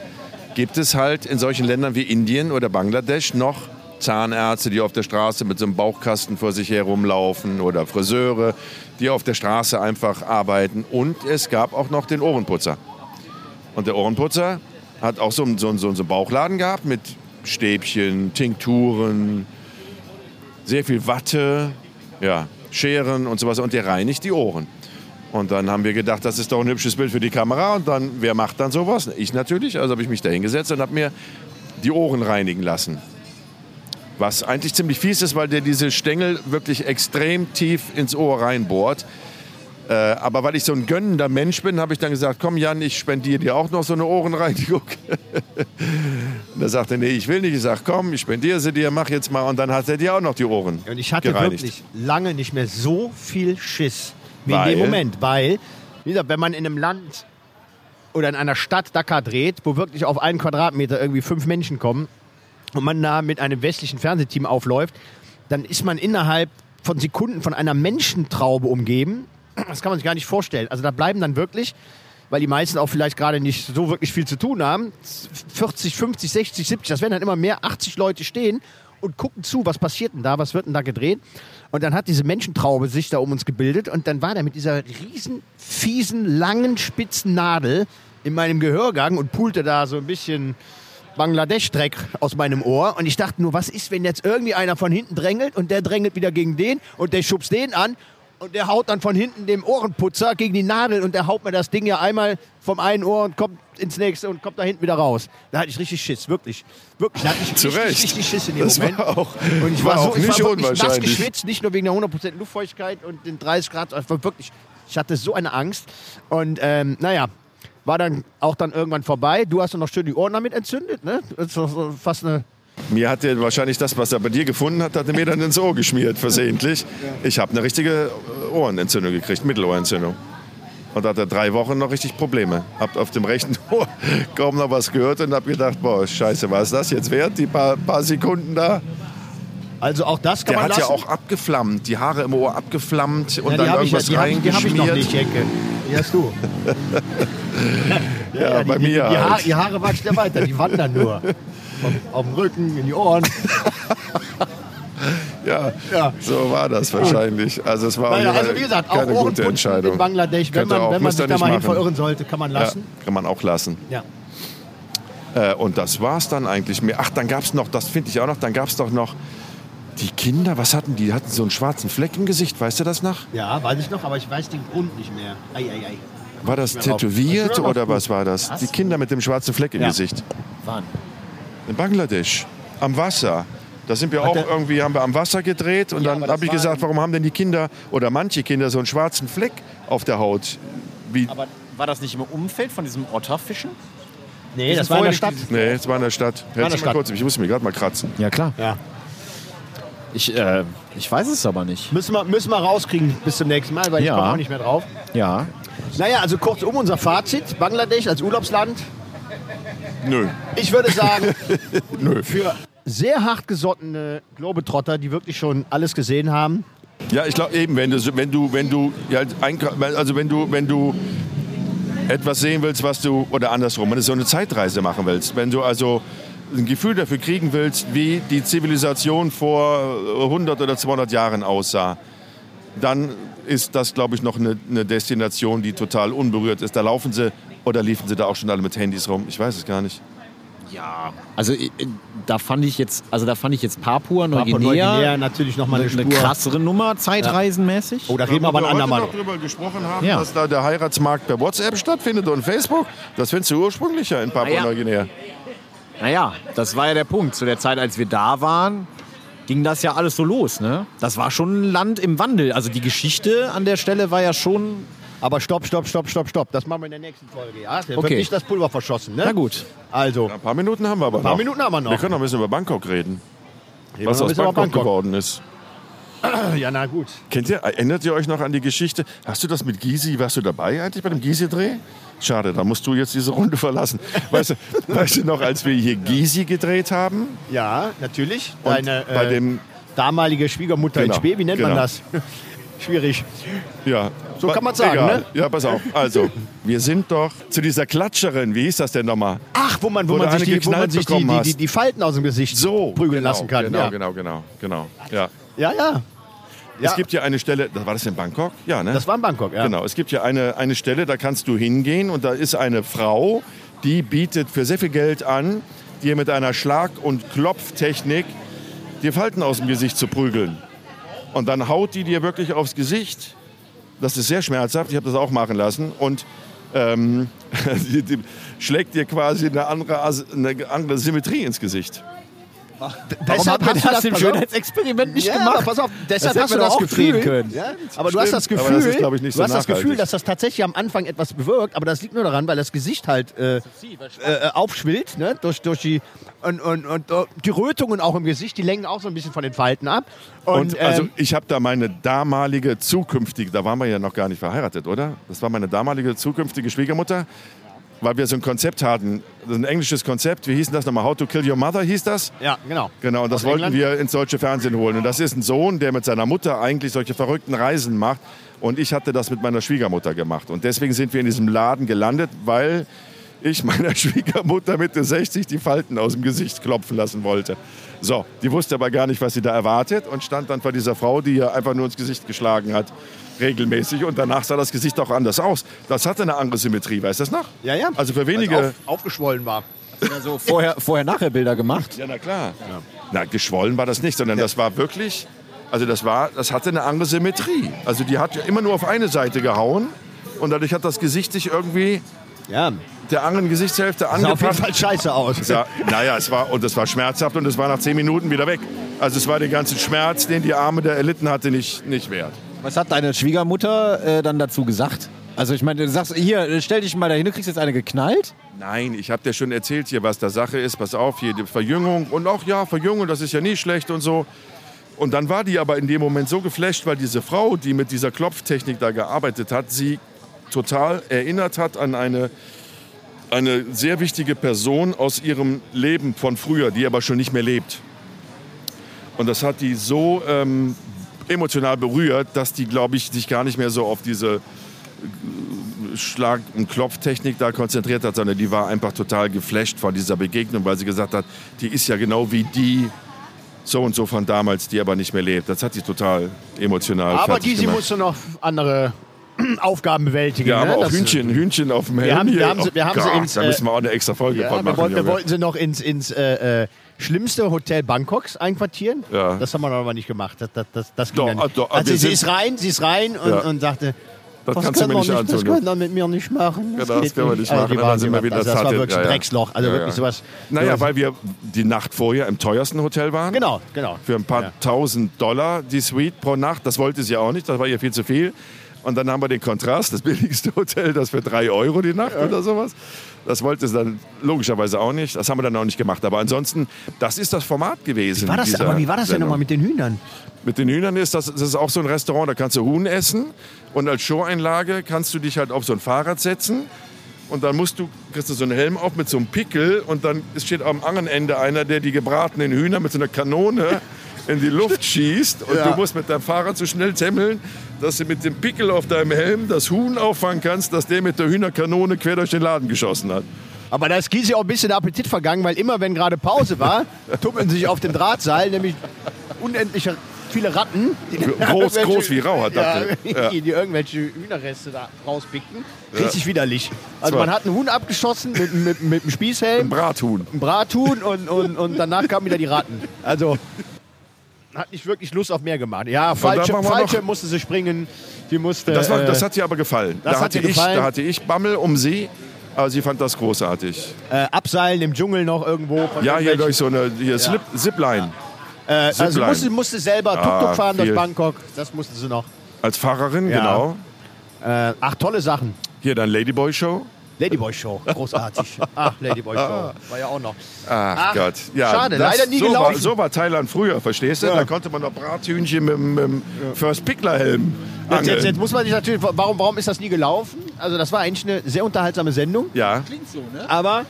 S2: Gibt es halt in solchen Ländern wie Indien oder Bangladesch noch Zahnärzte, die auf der Straße mit so einem Bauchkasten vor sich herumlaufen oder Friseure, die auf der Straße einfach arbeiten. Und es gab auch noch den Ohrenputzer. Und der Ohrenputzer hat auch so, einen- so, so, einen- so Bauchladen gehabt mit Stäbchen, Tinkturen, sehr viel Watte, ja, Scheren und sowas. Und der reinigt die Ohren. Und dann haben wir gedacht, das ist doch ein hübsches Bild für die Kamera. Und dann, wer macht dann sowas? Ich natürlich. Also habe ich mich da hingesetzt und habe mir die Ohren reinigen lassen. Was eigentlich ziemlich fies ist, weil der diese Stängel wirklich extrem tief ins Ohr reinbohrt. Äh, aber weil ich so ein gönnender Mensch bin, habe ich dann gesagt, komm Jan, ich spendiere dir auch noch so eine Ohrenreinigung. und er sagte, nee, ich will nicht. Ich sage, komm, ich spendiere sie dir, mach jetzt mal. Und dann hat er dir auch noch die Ohren
S1: Und ich hatte
S2: gereinigt.
S1: wirklich lange nicht mehr so viel Schiss wie
S2: Weil?
S1: in dem Moment. Weil, wie gesagt, wenn man in einem Land oder in einer Stadt Dakar dreht, wo wirklich auf einen Quadratmeter irgendwie fünf Menschen kommen und man da mit einem westlichen Fernsehteam aufläuft, dann ist man innerhalb von Sekunden von einer Menschentraube umgeben. Das kann man sich gar nicht vorstellen. Also da bleiben dann wirklich, weil die meisten auch vielleicht gerade nicht so wirklich viel zu tun haben, 40, 50, 60, 70, das werden dann immer mehr, 80 Leute stehen und gucken zu, was passiert denn da, was wird denn da gedreht. Und dann hat diese Menschentraube sich da um uns gebildet und dann war der mit dieser riesen, fiesen, langen, spitzen Nadel in meinem Gehörgang und pulte da so ein bisschen Bangladesch-Dreck aus meinem Ohr. Und ich dachte nur, was ist, wenn jetzt irgendwie einer von hinten drängelt und der drängelt wieder gegen den und der schubst den an und der haut dann von hinten dem Ohrenputzer gegen die Nadel und der haut mir das Ding ja einmal vom einen Ohr und kommt ins nächste und kommt da hinten wieder raus. Da hatte ich richtig Schiss, wirklich. Wirklich, da hatte ich
S2: Zu
S1: richtig, richtig Schiss in dem
S2: Das
S1: Moment.
S2: war auch,
S1: Und ich
S2: war
S1: war, so,
S2: auch
S1: ich
S2: nicht
S1: war wirklich nass
S2: unwahrscheinlich.
S1: geschwitzt, nicht nur wegen der 100% Luftfeuchtigkeit und den 30 Grad, ich war wirklich, ich hatte so eine Angst. Und ähm, naja, war dann auch dann irgendwann vorbei. Du hast dann noch schön die Ohren damit entzündet, ne? Das ist fast eine
S2: Mir hat er wahrscheinlich das, was er bei dir gefunden hat, hat er mir dann ins Ohr geschmiert, versehentlich. Ich habe eine richtige äh, Ohrenentzündung gekriegt, Mittelohrentzündung. Und da hat er drei Wochen noch richtig Probleme. Hab auf dem rechten Ohr kaum noch was gehört und hab gedacht, boah, scheiße, war es das jetzt wert, die paar, paar Sekunden da?
S1: Also auch das kann
S2: Der
S1: man
S2: hat ja
S1: lassen.
S2: auch abgeflammt, die Haare im Ohr abgeflammt und
S1: ja, die
S2: dann
S1: habe ich, ja-
S2: irgendwas
S1: die hab, ich- die noch
S2: reingeschmiert.
S1: nicht, Jenke. Die hast du.
S2: Ja,
S1: die,
S2: bei
S1: die,
S2: mir
S1: die, Haare,
S2: halt.
S1: die Haare wachsen ja weiter, die wandern nur. Auf, dem Rücken, in die Ohren.
S2: Ja,
S1: Ja.
S2: so war das wahrscheinlich. Also es war
S1: Naja, also wie gesagt, auch
S2: keine gute Entscheidung.
S1: in Bangladesch, wenn
S2: Könnte
S1: man,
S2: auch,
S1: wenn man sich da mal hin verirren sollte, kann man
S2: Ja,
S1: lassen.
S2: kann man auch lassen.
S1: Ja.
S2: Äh, und das war's dann eigentlich mehr. Ach, dann gab's noch, das finde ich auch noch, dann gab's doch noch die Kinder, was hatten die? Die hatten so einen schwarzen Fleck im Gesicht, weißt du das noch?
S1: ja, weiß ich noch, aber ich weiß den Grund nicht mehr. Ei, ei, ei.
S2: War das tätowiert
S1: war
S2: oder was war das? Die Kinder mit dem schwarzen Fleck im
S1: Ja.
S2: Gesicht.
S3: Wann?
S2: In Bangladesch, am Wasser. Da sind wir auch irgendwie, haben wir am Wasser gedreht und
S1: Ja,
S2: dann
S1: das
S2: habe ich
S1: war
S2: gesagt, warum haben denn die Kinder oder manche Kinder so einen schwarzen Fleck auf der Haut? Wie,
S3: Aber war das nicht im Umfeld von diesem Otterfischen?
S1: Nee, das war in der Stadt.
S2: nee, es war in der Stadt.
S1: in der
S2: du mal
S1: Stadt.
S2: kurz, ich muss mich gerade mal kratzen.
S3: Ja, klar.
S1: Ja.
S3: Ich, äh, ich weiß es aber nicht.
S1: Müssen wir, müssen wir rauskriegen bis zum nächsten Mal, weil
S3: Ja.
S1: ich komme auch nicht mehr drauf.
S3: Ja.
S1: Naja, also kurz um unser Fazit. Bangladesch als Urlaubsland.
S2: Nö.
S1: Ich würde sagen, für sehr hartgesottene Globetrotter, die wirklich schon alles gesehen haben,
S2: Ja, ich glaube eben, wenn du, wenn du, wenn du, ja, also wenn du, wenn du etwas sehen willst, was du, oder andersrum, wenn du so eine Zeitreise machen willst, wenn du also ein Gefühl dafür kriegen willst, wie die Zivilisation vor 100 oder 200 Jahren aussah, dann ist das, glaube ich, noch eine, eine Destination, die total unberührt ist. Da laufen sie, oder liefen sie da auch schon alle mit Handys rum? Ich weiß es gar nicht.
S3: Ja. Also äh, da fand ich jetzt, also da fand ich jetzt Papua
S1: Papua
S3: Neuguinea
S1: Neuguinea natürlich nochmal eine
S3: eine, eine krassere Nummer, zeitreisenmäßig.
S1: Oh, da reden wir aber ein
S2: wir
S1: andermal.
S2: noch drüber gesprochen haben,
S3: Ja.
S2: dass da der Heiratsmarkt per WhatsApp stattfindet und Facebook. Das findest du ursprünglicher in
S3: ja.
S2: Papua-Neuguinea.
S3: Naja, das war ja der Punkt. Zu der Zeit, als wir da waren, ging das ja alles so los. Ne? Das war schon ein Land im Wandel. Also die Geschichte an der Stelle war ja schon.
S1: Aber stopp, stopp, stopp, stopp, stopp. Das machen wir in der nächsten Folge, ja? Da wird
S3: Okay.
S1: nicht das Pulver verschossen, ne?
S3: Na gut.
S1: Also,
S2: Ein paar Minuten haben wir aber
S1: ein paar
S2: noch.
S1: Minuten haben wir noch.
S2: Wir können noch ein bisschen über Bangkok reden.
S1: Reden
S2: was aus
S1: über
S2: Bangkok, geworden ist.
S1: Ja, na gut.
S2: Kennt ihr, erinnert ihr euch noch an die Geschichte? Hast du das mit Gysi, warst du dabei eigentlich bei dem Gysi-Dreh? Schade, da musst du jetzt diese Runde verlassen. Weißt du, weißt du noch, als wir hier Gysi gedreht haben?
S1: Ja, natürlich. Deine
S2: bei
S1: äh,
S2: dem,
S1: damalige Schwiegermutter
S2: Genau,
S1: in Spee, wie nennt man
S2: genau.
S1: das? Schwierig.
S2: ja.
S1: So kann man's sagen,
S2: egal.
S1: ne?
S2: Ja, pass auf. Also, wir sind doch zu dieser Klatscherin, wie hieß das denn nochmal?
S1: Ach, wo man, wo
S2: Wo
S1: man sich, die, wo man sich die, die, die, die Falten aus dem Gesicht
S2: So.
S1: prügeln
S2: genau,
S1: lassen kann.
S2: Genau,
S1: ja.
S2: genau, genau, genau. Ja.
S1: ja, ja. Ja.
S2: Es gibt ja eine Stelle, war das in Bangkok? Ja, ne?
S1: Das war in Bangkok, ja.
S2: Genau, es gibt ja eine, eine Stelle, da kannst du hingehen und da ist eine Frau, die bietet für sehr viel Geld an, dir mit einer Schlag- und Klopftechnik die Falten aus dem Gesicht zu prügeln. Und dann haut die dir wirklich aufs Gesicht. Das ist sehr schmerzhaft, ich habe das auch machen lassen. Und ähm, die, die schlägt dir quasi eine andere, eine andere Symmetrie ins Gesicht.
S1: Deshalb hast du das,
S3: im. Schönheitsexperiment nicht
S1: ja,
S3: gemacht?
S1: pass auf, deshalb
S3: Das
S1: hast du das Gefühl,
S3: können.
S1: Ja, aber du hast das Gefühl,
S2: das ist, ich, nicht
S1: du
S2: so
S1: hast das Gefühl, dass das tatsächlich am Anfang etwas bewirkt, aber das liegt nur daran, weil das Gesicht halt äh, äh, aufschwillt, ne, durch, durch die und, und, und äh, die Rötungen auch im Gesicht, die lenken auch so ein bisschen von den Falten ab. Und,
S2: Und, also
S1: ähm,
S2: ich habe da meine damalige zukünftige, da waren wir ja noch gar nicht verheiratet, oder? Das war meine damalige zukünftige Schwiegermutter, weil wir so ein Konzept hatten, ein englisches Konzept, wie hieß das nochmal? How to Kill Your Mother hieß das?
S1: ja, genau.
S2: Genau, und das
S1: Aus
S2: wollten
S1: England?
S2: wir ins deutsche Fernsehen holen. Und das ist ein Sohn, der mit seiner Mutter eigentlich solche verrückten Reisen macht. Und ich hatte das mit meiner Schwiegermutter gemacht. Und deswegen sind wir in diesem Laden gelandet, weil ich meiner Schwiegermutter Mitte 60 die Falten aus dem Gesicht klopfen lassen wollte. So, die wusste aber gar nicht, was sie da erwartet und stand dann vor dieser Frau, die ihr einfach nur ins Gesicht geschlagen hat, regelmäßig. Und danach sah das Gesicht auch anders aus. Das hatte eine andere Symmetrie, weißt du das noch?
S1: Ja, ja.
S2: Also für wenige...
S1: auf, aufgeschwollen war.
S3: Also vorher, vorher nachher Bilder gemacht.
S2: Ja, na klar. Na, geschwollen war das nicht, sondern das war wirklich, also das war, das hatte eine andere Symmetrie. Also die hat ja immer nur auf eine Seite gehauen und dadurch hat das Gesicht sich irgendwie
S1: Ja,
S2: der anderen Gesichtshälfte
S1: sah auf jeden
S2: angepasst.
S1: Fall scheiße aus.
S2: Ja, naja, es war, und es war schmerzhaft und es war nach zehn Minuten wieder weg. Also es war den ganzen Schmerz, den die Arme der erlitten hatte, nicht, nicht wert.
S3: Was hat deine Schwiegermutter äh, dann dazu gesagt? Also ich meine, du sagst, hier, stell dich mal dahin, du kriegst jetzt eine geknallt.
S2: Nein, ich habe dir schon erzählt hier, was da Sache ist. Pass auf, hier die Verjüngung und auch ja, Verjüngung, das ist ja nie schlecht und so. Und dann war die aber in dem Moment so geflasht, weil diese Frau, die mit dieser Klopftechnik da gearbeitet hat, sie total erinnert hat an eine, eine sehr wichtige Person aus ihrem Leben von früher, die aber schon nicht mehr lebt. Und das hat die so ähm, emotional berührt, dass die, glaube ich, sich gar nicht mehr so auf diese Schlag- und Klopftechnik da konzentriert hat, sondern die war einfach total geflasht von dieser Begegnung, weil sie gesagt hat, die ist ja genau wie die so und so von damals, die aber nicht mehr lebt. Das hat sie total emotional
S1: Aber
S2: gemacht.
S1: musste noch andere Aufgaben bewältigen.
S2: Wir haben
S1: ne?
S2: auch
S1: Das-
S2: Hühnchen, Hühnchen auf dem Helm.
S1: haben- wir haben sie- wir haben sie
S2: Gott,
S1: ins,
S2: Da
S1: äh,
S2: müssen wir auch eine extra Folge
S1: Ja,
S2: von
S1: wir,
S2: machen.
S1: wollten, wir wollten sie noch ins, ins äh, äh, schlimmste Hotel Bangkoks einquartieren.
S2: Ja.
S1: Das haben wir aber nicht gemacht. Das, das, das, das ging
S2: Doch,
S1: nicht.
S2: doch, ah,
S1: also
S2: wir
S1: sie ist rein, sie ist rein und,
S2: Ja.
S1: und sagte,
S2: Das
S1: das
S2: kannst du mir
S1: wir
S2: nicht
S1: nicht, das können wir mit mir nicht machen.
S2: Ja,
S1: Das,
S2: das
S1: geht
S2: können wir nicht
S1: Also
S2: machen.
S1: die
S2: Dann
S1: waren
S2: sind wir wieder
S1: also das war wirklich
S2: Ja,
S1: ein
S2: ja.
S1: Drecksloch. Also
S2: Ja,
S1: wirklich
S2: ja.
S1: sowas.
S2: Naja, weil wir die Nacht vorher im teuersten Hotel waren.
S1: Genau, genau.
S2: Für ein paar
S1: Ja.
S2: tausend Dollar die Suite pro Nacht. Das wollte sie auch nicht, das war ihr viel zu viel. Und dann haben wir den Kontrast, das billigste Hotel, das für drei Euro die Nacht oder sowas. Das wollte sie dann logischerweise auch nicht. Das haben wir dann auch nicht gemacht. Aber ansonsten, das ist das Format gewesen.
S1: War das, aber wie war das denn nochmal mit den Hühnern?
S2: Mit den Hühnern ist das, das ist auch so ein Restaurant, da kannst du Huhn essen und als Showeinlage kannst du dich halt auf so ein Fahrrad setzen und dann musst du, kriegst du so einen Helm auf mit so einem Pickel und dann steht am anderen Ende einer, der die gebratenen Hühner mit so einer Kanone in die Luft schießt und
S1: Ja.
S2: du musst mit deinem Fahrrad so schnell temmeln, dass du mit dem Pickel auf deinem Helm das Huhn auffangen kannst, dass der mit der Hühnerkanone quer durch den Laden geschossen hat.
S1: Aber da ist Gysi auch ein bisschen der Appetit vergangen, weil immer, wenn gerade Pause war, tummeln sich auf dem Drahtseil nämlich unendliche viele Ratten. Die
S2: Groß- groß wie Rauch,
S1: ja,
S2: dachte ich. Ja.
S1: Die, irgendwelche Hühnerreste da rauspicken. Richtig widerlich. Also man hat einen Huhn abgeschossen mit, mit, mit einem Spießhelm,
S2: Brathuhn.
S1: ein Brathuhn und, und, und danach kamen wieder die Ratten. Also hat nicht wirklich Lust auf mehr gemacht. Ja, falsche, falsche musste sie springen. Sie musste.
S2: Das, war,
S1: äh,
S2: das hat ihr aber gefallen.
S1: das
S2: Da
S1: hat
S2: hatte, ich,
S1: gefallen.
S2: da hatte ich Bammel um sie, aber sie fand das großartig.
S1: äh, abseilen im Dschungel noch irgendwo.
S2: Ja, hier durch so eine hier Slip, Zipline.
S1: Äh, also
S2: Zipline.
S1: musste, musste selber Tuk-Tuk
S2: Ah,
S1: fahren durch
S2: viel.
S1: Bangkok. Das musste sie noch.
S2: Als Fahrerin,
S1: Ja.
S2: genau.
S1: Äh, ach, tolle Sachen.
S2: Hier dann Ladyboy Show.
S1: Ladyboy Show, großartig. Ach, Ladyboy Show. War ja auch noch.
S2: Ach,
S1: Ach,
S2: Gott. Ja,
S1: schade,
S2: das,
S1: leider nie
S2: so War,
S1: gelaufen.
S2: so war Thailand früher, verstehst du?
S1: Ja.
S2: Da konnte man noch Brathühnchen mit, dem- First Pickler Helm
S1: Jetzt, jetzt, jetzt muss man sich natürlich, warum, warum ist das nie gelaufen? Also das war eigentlich eine sehr unterhaltsame Sendung.
S2: Ja,
S3: Klingt so, ne?
S1: Aber,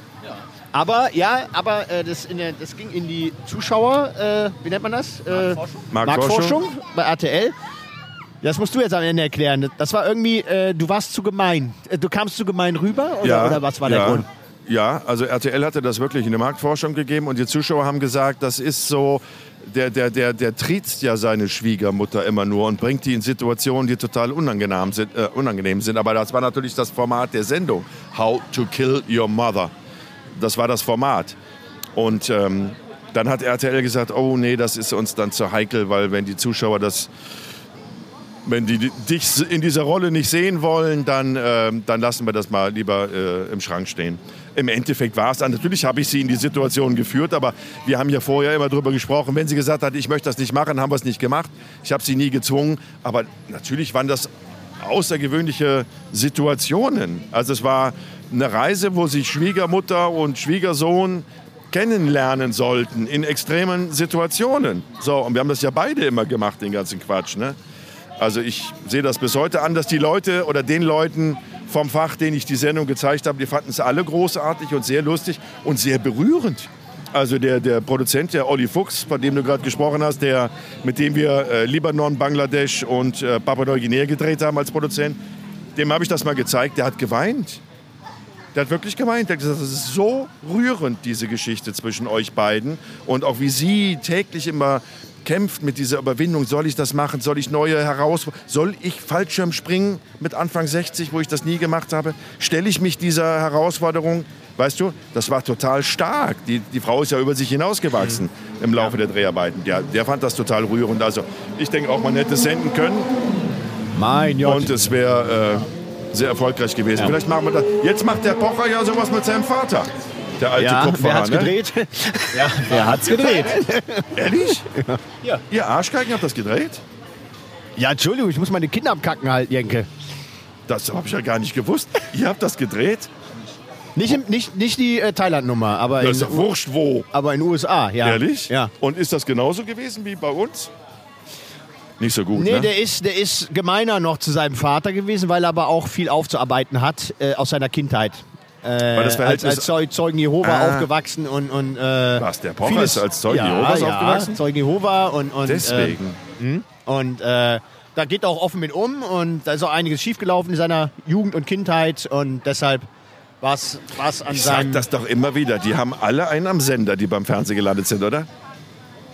S1: aber ja, aber äh, das, in der, das ging in die Zuschauer, äh, wie nennt man das? Äh,
S2: Marktforschung.
S1: Marktforschung bei RTL. Das musst du jetzt am Ende erklären. Das war irgendwie, äh, du warst zu gemein. Äh, Du kamst zu gemein rüber oder,
S2: ja,
S1: oder was war der
S2: ja.
S1: Grund?
S2: Ja, also RTL hatte das wirklich in der Marktforschung gegeben und die Zuschauer haben gesagt, das ist so, der, der, der, der triezt ja seine Schwiegermutter immer nur und bringt die in Situationen, die total unangenehm sind, äh, unangenehm sind. Aber das war natürlich das Format der Sendung. How to kill your mother. Das war das Format. Und ähm, dann hat RTL gesagt, oh nee, das ist uns dann zu heikel, weil wenn die Zuschauer das wenn die dich in dieser Rolle nicht sehen wollen, dann, ähm, dann lassen wir das mal lieber äh, im Schrank stehen. Im Endeffekt war es dann, natürlich habe ich sie in die Situation geführt, aber wir haben ja vorher immer darüber gesprochen, wenn sie gesagt hat, ich möchte das nicht machen, haben wir es nicht gemacht. Ich habe sie nie gezwungen, aber natürlich waren das außergewöhnliche Situationen. Also es war eine Reise, wo sich Schwiegermutter und Schwiegersohn kennenlernen sollten in extremen Situationen. So, und wir haben das ja beide immer gemacht, den ganzen Quatsch. Ne? Also ich sehe das bis heute an, dass die Leute oder den Leuten vom Fach, denen ich die Sendung gezeigt habe, die fanden es alle großartig und sehr lustig und sehr berührend. Also der, der Produzent, der Olli Fuchs, von dem du gerade gesprochen hast, der, mit dem wir äh, Libanon, Bangladesch und äh, Papua-Neuguinea gedreht haben als Produzent, dem habe ich das mal gezeigt, der hat geweint. Der hat wirklich geweint. Der hat gesagt, das ist so rührend, diese Geschichte zwischen euch beiden. Und auch wie sie täglich immer kämpft mit dieser Überwindung. Soll ich das machen? Soll ich neue Herausforderungen? Soll ich Fallschirm springen mit Anfang 60, wo ich das nie gemacht habe? Stelle ich mich dieser Herausforderung? Weißt du, das war total stark. Die, die Frau ist ja über sich hinausgewachsen im Laufe der Dreharbeiten. Der, der fand das total rührend. Also ich denke auch, man hätte es senden können
S1: Mein
S2: und es wäre äh, sehr erfolgreich gewesen. Vielleicht machen wir das. Jetzt macht der Pocher ja sowas mit seinem Vater. Der alte
S1: Ja,
S2: Kupferer,
S1: wer hat's
S2: ne?
S1: gedreht?
S3: Wer hat's gedreht?
S2: Ehrlich?
S3: Ja.
S2: Ihr Arschgeigen habt das gedreht?
S1: Ja, Entschuldigung, ich muss meine Kinder abkacken halt, Jenke.
S2: Das habe ich ja gar nicht gewusst. Ihr habt das gedreht?
S1: Nicht, im, nicht, nicht die äh, Thailand-Nummer, aber,
S2: Das ist
S1: in-
S2: doch wurscht wo.
S1: aber in den USA, ja.
S2: Ehrlich?
S1: Ja.
S2: Und ist das genauso gewesen wie bei uns? Nicht so gut,
S1: Nee,
S2: ne?
S1: der ist, der ist gemeiner noch zu seinem Vater gewesen, weil er aber auch viel aufzuarbeiten hat äh, aus seiner Kindheit. Äh,
S2: Weil das
S1: als, als Zeug, Zeugen Jehova
S2: Ah.
S1: aufgewachsen und. und äh,
S2: Was, der Pocher
S1: vieles-
S2: ist als Zeugen
S1: ja,
S2: Jehovas
S1: ja,
S2: aufgewachsen?
S1: Zeugen Jehova und. und
S2: Deswegen.
S1: Äh, und äh, da geht er auch offen mit um und da ist auch einiges schiefgelaufen in seiner Jugend und Kindheit und deshalb war es an
S2: ich sag das doch immer wieder. Die haben alle einen am Sender, die beim Fernsehen gelandet sind, oder?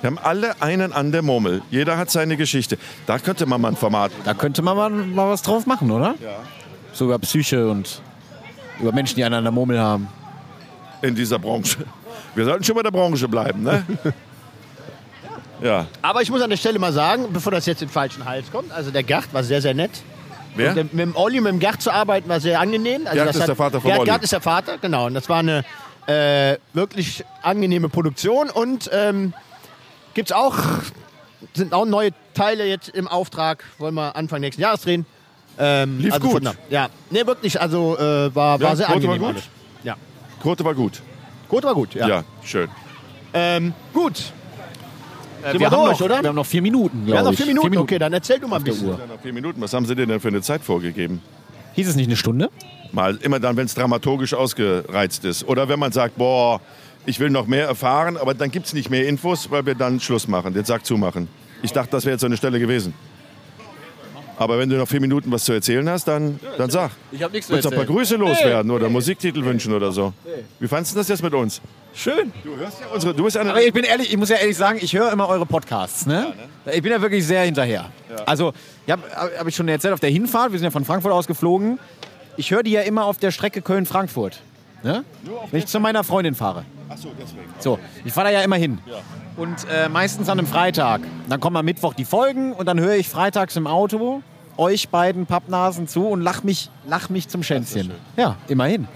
S2: Wir haben alle einen an der Murmel. Jeder hat seine Geschichte. Da könnte man mal ein Format.
S3: Da könnte man mal, mal was drauf machen, oder? Ja. So über Psyche und über Menschen, die einen an der Murmel haben.
S2: in dieser Branche. Wir sollten schon bei der Branche bleiben, ne? ja.
S1: Aber ich muss an der Stelle mal sagen, bevor das jetzt in den falschen Hals kommt, also der Gart war sehr, sehr nett.
S2: Wer?
S1: Und mit dem Olli, mit dem Gart zu arbeiten, war sehr angenehm. Also
S2: Gert
S1: das
S2: ist
S1: hat-
S2: der Vater vom
S1: Gert,
S2: Olli.
S1: Gert ist der Vater, genau. Und das war eine äh, wirklich angenehme Produktion. Und ähm, gibt's auch, sind auch neue Teile jetzt im Auftrag. Wollen wir Anfang nächsten Jahres drehen. Ähm,
S2: Lief
S1: also
S2: gut.
S1: Von, ja, nee, wirklich, also äh, war,
S2: Ja,
S1: war sehr
S2: Quote war
S1: angenehm.
S2: gut?
S1: alles. Ja.
S2: Quote war gut.
S1: Quote war gut, ja.
S2: Ja, schön.
S1: Ähm, gut.
S3: Äh,
S1: wir
S3: wir, haben
S1: durch,
S3: noch,
S1: oder?
S3: wir haben noch vier Minuten,
S1: Wir haben
S3: glaube
S1: noch
S3: ich.
S1: vier Minuten. Okay, dann erzähl du mal ein bisschen.
S2: Ja, noch vier Minuten. Was haben Sie dir denn für eine Zeit vorgegeben?
S3: Hieß es nicht eine Stunde?
S2: Mal immer dann, wenn es dramaturgisch ausgereizt ist. Oder wenn man sagt, boah, ich will noch mehr erfahren, aber dann gibt es nicht mehr Infos, weil wir dann Schluss machen, den Sack zumachen. Ich dachte, das wäre jetzt so eine Stelle gewesen. Aber wenn du noch vier Minuten was zu erzählen hast, dann, dann sag.
S3: Ich habe nichts
S2: Willst du ein paar Grüße loswerden oder Musiktitel wünschen oder so? Wie fandest du das jetzt mit uns?
S3: Schön.
S2: Du hörst ja unsere, du bist eine,
S3: Aber ich bin ehrlich, ich muss ja ehrlich sagen, ich höre immer eure Podcasts. Ne? Ich bin ja wirklich sehr hinterher. Also, ich habe hab ich schon erzählt, auf der Hinfahrt, wir sind ja von Frankfurt aus geflogen, ich höre die ja immer auf der Strecke Köln-Frankfurt. Ne? Wenn ich zu meiner Freundin fahre.
S2: Ach so, deswegen.
S3: So, ich fahre da ja immer hin. Und äh, meistens an einem Freitag. Dann kommen am Mittwoch die Folgen und dann höre ich freitags im Auto euch beiden Pappnasen zu und lach mich, lach mich zum Schänzchen. Ja, immerhin.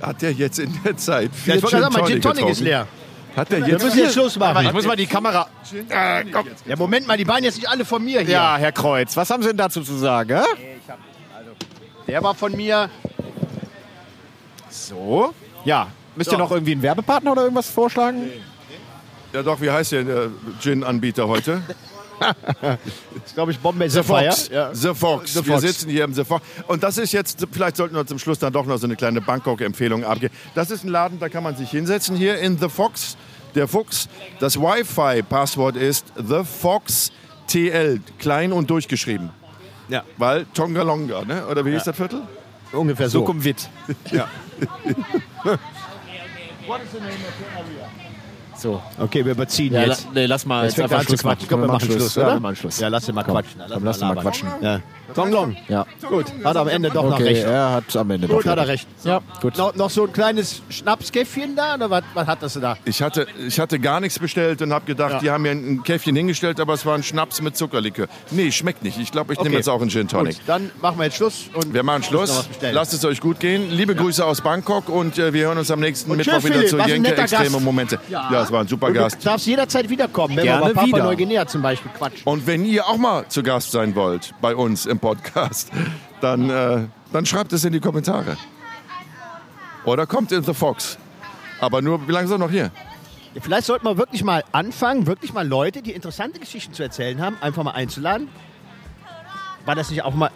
S2: Hat der jetzt in der Zeit vier
S1: Ja, ich wollte gerade sagen, mein Gin Tonic ist leer.
S2: Hat der
S1: Wir
S2: jetzt
S1: müssen jetzt Schluss machen.
S3: Ich muss mal die Kamera.
S1: Ja, Moment mal, die waren jetzt nicht alle von mir hier.
S3: Ja, Herr Kreuz, was haben Sie denn dazu zu sagen? hä?
S1: Der war von mir.
S3: So. Ja. Müsst ihr noch irgendwie einen Werbepartner oder irgendwas vorschlagen?
S2: Ja doch, wie heißt der Gin-Anbieter heute?
S1: ist, glaube ich, Bombay
S2: The
S1: Sapphire.
S2: Fox.
S1: Ja.
S2: The Fox.
S1: The
S2: Wir
S1: Fox.
S2: sitzen hier im The Fox. Und das ist jetzt, vielleicht sollten wir zum Schluss dann doch noch so eine kleine Bangkok-Empfehlung abgeben. Das ist ein Laden, da kann man sich hinsetzen hier in The Fox. Der Fuchs. Das Wi-Fi-Passwort ist The Fox TL, klein und durchgeschrieben.
S1: Ja.
S2: Weil Tongalonga, ne? oder wie hieß das Viertel?
S1: Ungefähr so.
S3: Sukumwit. So.
S1: Okay, wir überziehen
S3: Ja, la,
S1: jetzt.
S3: nee, lass mal
S1: Jetzt
S3: jetzt
S1: er
S3: einfach Schluss machen.
S1: quatschen. Komm, wir machen Schluss,
S3: Ja,
S1: oder?
S3: wir machen Schluss.
S1: Ja, lass ihn mal quatschen.
S3: Komm, lass ihn mal
S1: labern.
S3: quatschen.
S1: Ja. Long Long.
S3: Ja.
S1: Gut, hat am Ende doch noch
S3: Okay,
S1: recht.
S3: er hat am Ende
S1: Gut,
S3: doch
S1: hat er recht.
S3: Ja, gut.
S1: Noch, noch so ein kleines Schnapskäffchen da oder was, was hattest du da?
S2: Ich hatte, ich hatte gar nichts bestellt und habe gedacht,
S1: Ja.
S2: die haben mir ein Käffchen hingestellt, aber es war ein Schnaps mit Zuckerlikör. Nee, schmeckt nicht. Ich glaube, ich nehme
S1: Okay.
S2: jetzt auch einen Gin Tonic.
S1: Gut, dann machen wir jetzt Schluss. Und
S2: Wir machen
S1: noch
S2: Schluss. Lasst es euch gut gehen. Liebe Grüße aus Bangkok und äh, wir hören uns am nächsten
S1: Und
S2: Mittwoch
S1: tschüss,
S2: wieder zu Jenke Extreme
S1: Gast.
S2: Momente. Ja. Es war ein super
S1: Und
S2: Gast.
S1: Du darfst jederzeit wiederkommen, wenn
S3: Gerne
S1: wir über Papua. Neuguinea zum Beispiel quatschen.
S2: Und wenn ihr auch mal zu Gast sein wollt bei uns im Podcast, dann, äh, dann schreibt es in die Kommentare. Oder kommt in The Fox. Aber nur, wie lange sind wir noch hier?
S1: Vielleicht sollten wir wirklich mal anfangen, wirklich mal Leute, die interessante Geschichten zu erzählen haben, einfach mal einzuladen. War das nicht auch mal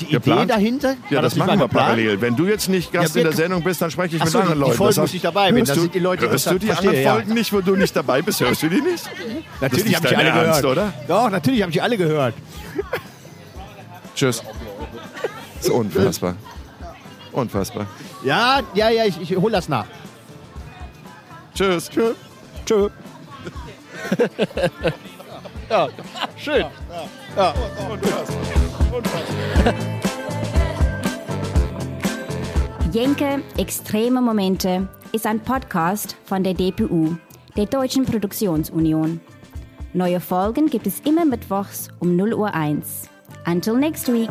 S1: die Idee
S2: Geplant?
S1: dahinter?
S2: Ja, das,
S1: nicht
S2: machen wir
S1: geplant?
S2: parallel. Wenn du jetzt nicht Gast
S1: Ja,
S2: in der Sendung bist, dann spreche ich
S1: Ach
S2: mit
S1: so,
S2: anderen
S1: die
S2: Leuten.
S1: Folgen,
S2: Das
S1: wo
S2: heißt,
S1: ich nicht dabei bin,
S2: hörst
S1: da sind die Leute
S2: Hörst du die
S1: interessant.
S2: anderen
S1: Verstehe, ja.
S2: Folgen nicht, wo du nicht dabei bist? Hörst du die nicht?
S1: Natürlich haben die alle
S2: Ernst,
S1: gehört.
S2: oder?
S1: Doch, natürlich haben die alle gehört.
S2: Tschüss. Das ist unfassbar. Unfassbar.
S1: Ja, ja, ja, ich, ich hol das nach.
S2: Tschüss. Tschüss.
S1: Tschö.
S3: Schön.
S5: Jenke Extreme Momente ist ein Podcast von der DPU, der Deutschen Produktionsunion. Neue Folgen gibt es immer mittwochs um 0 Uhr 1. Until next week.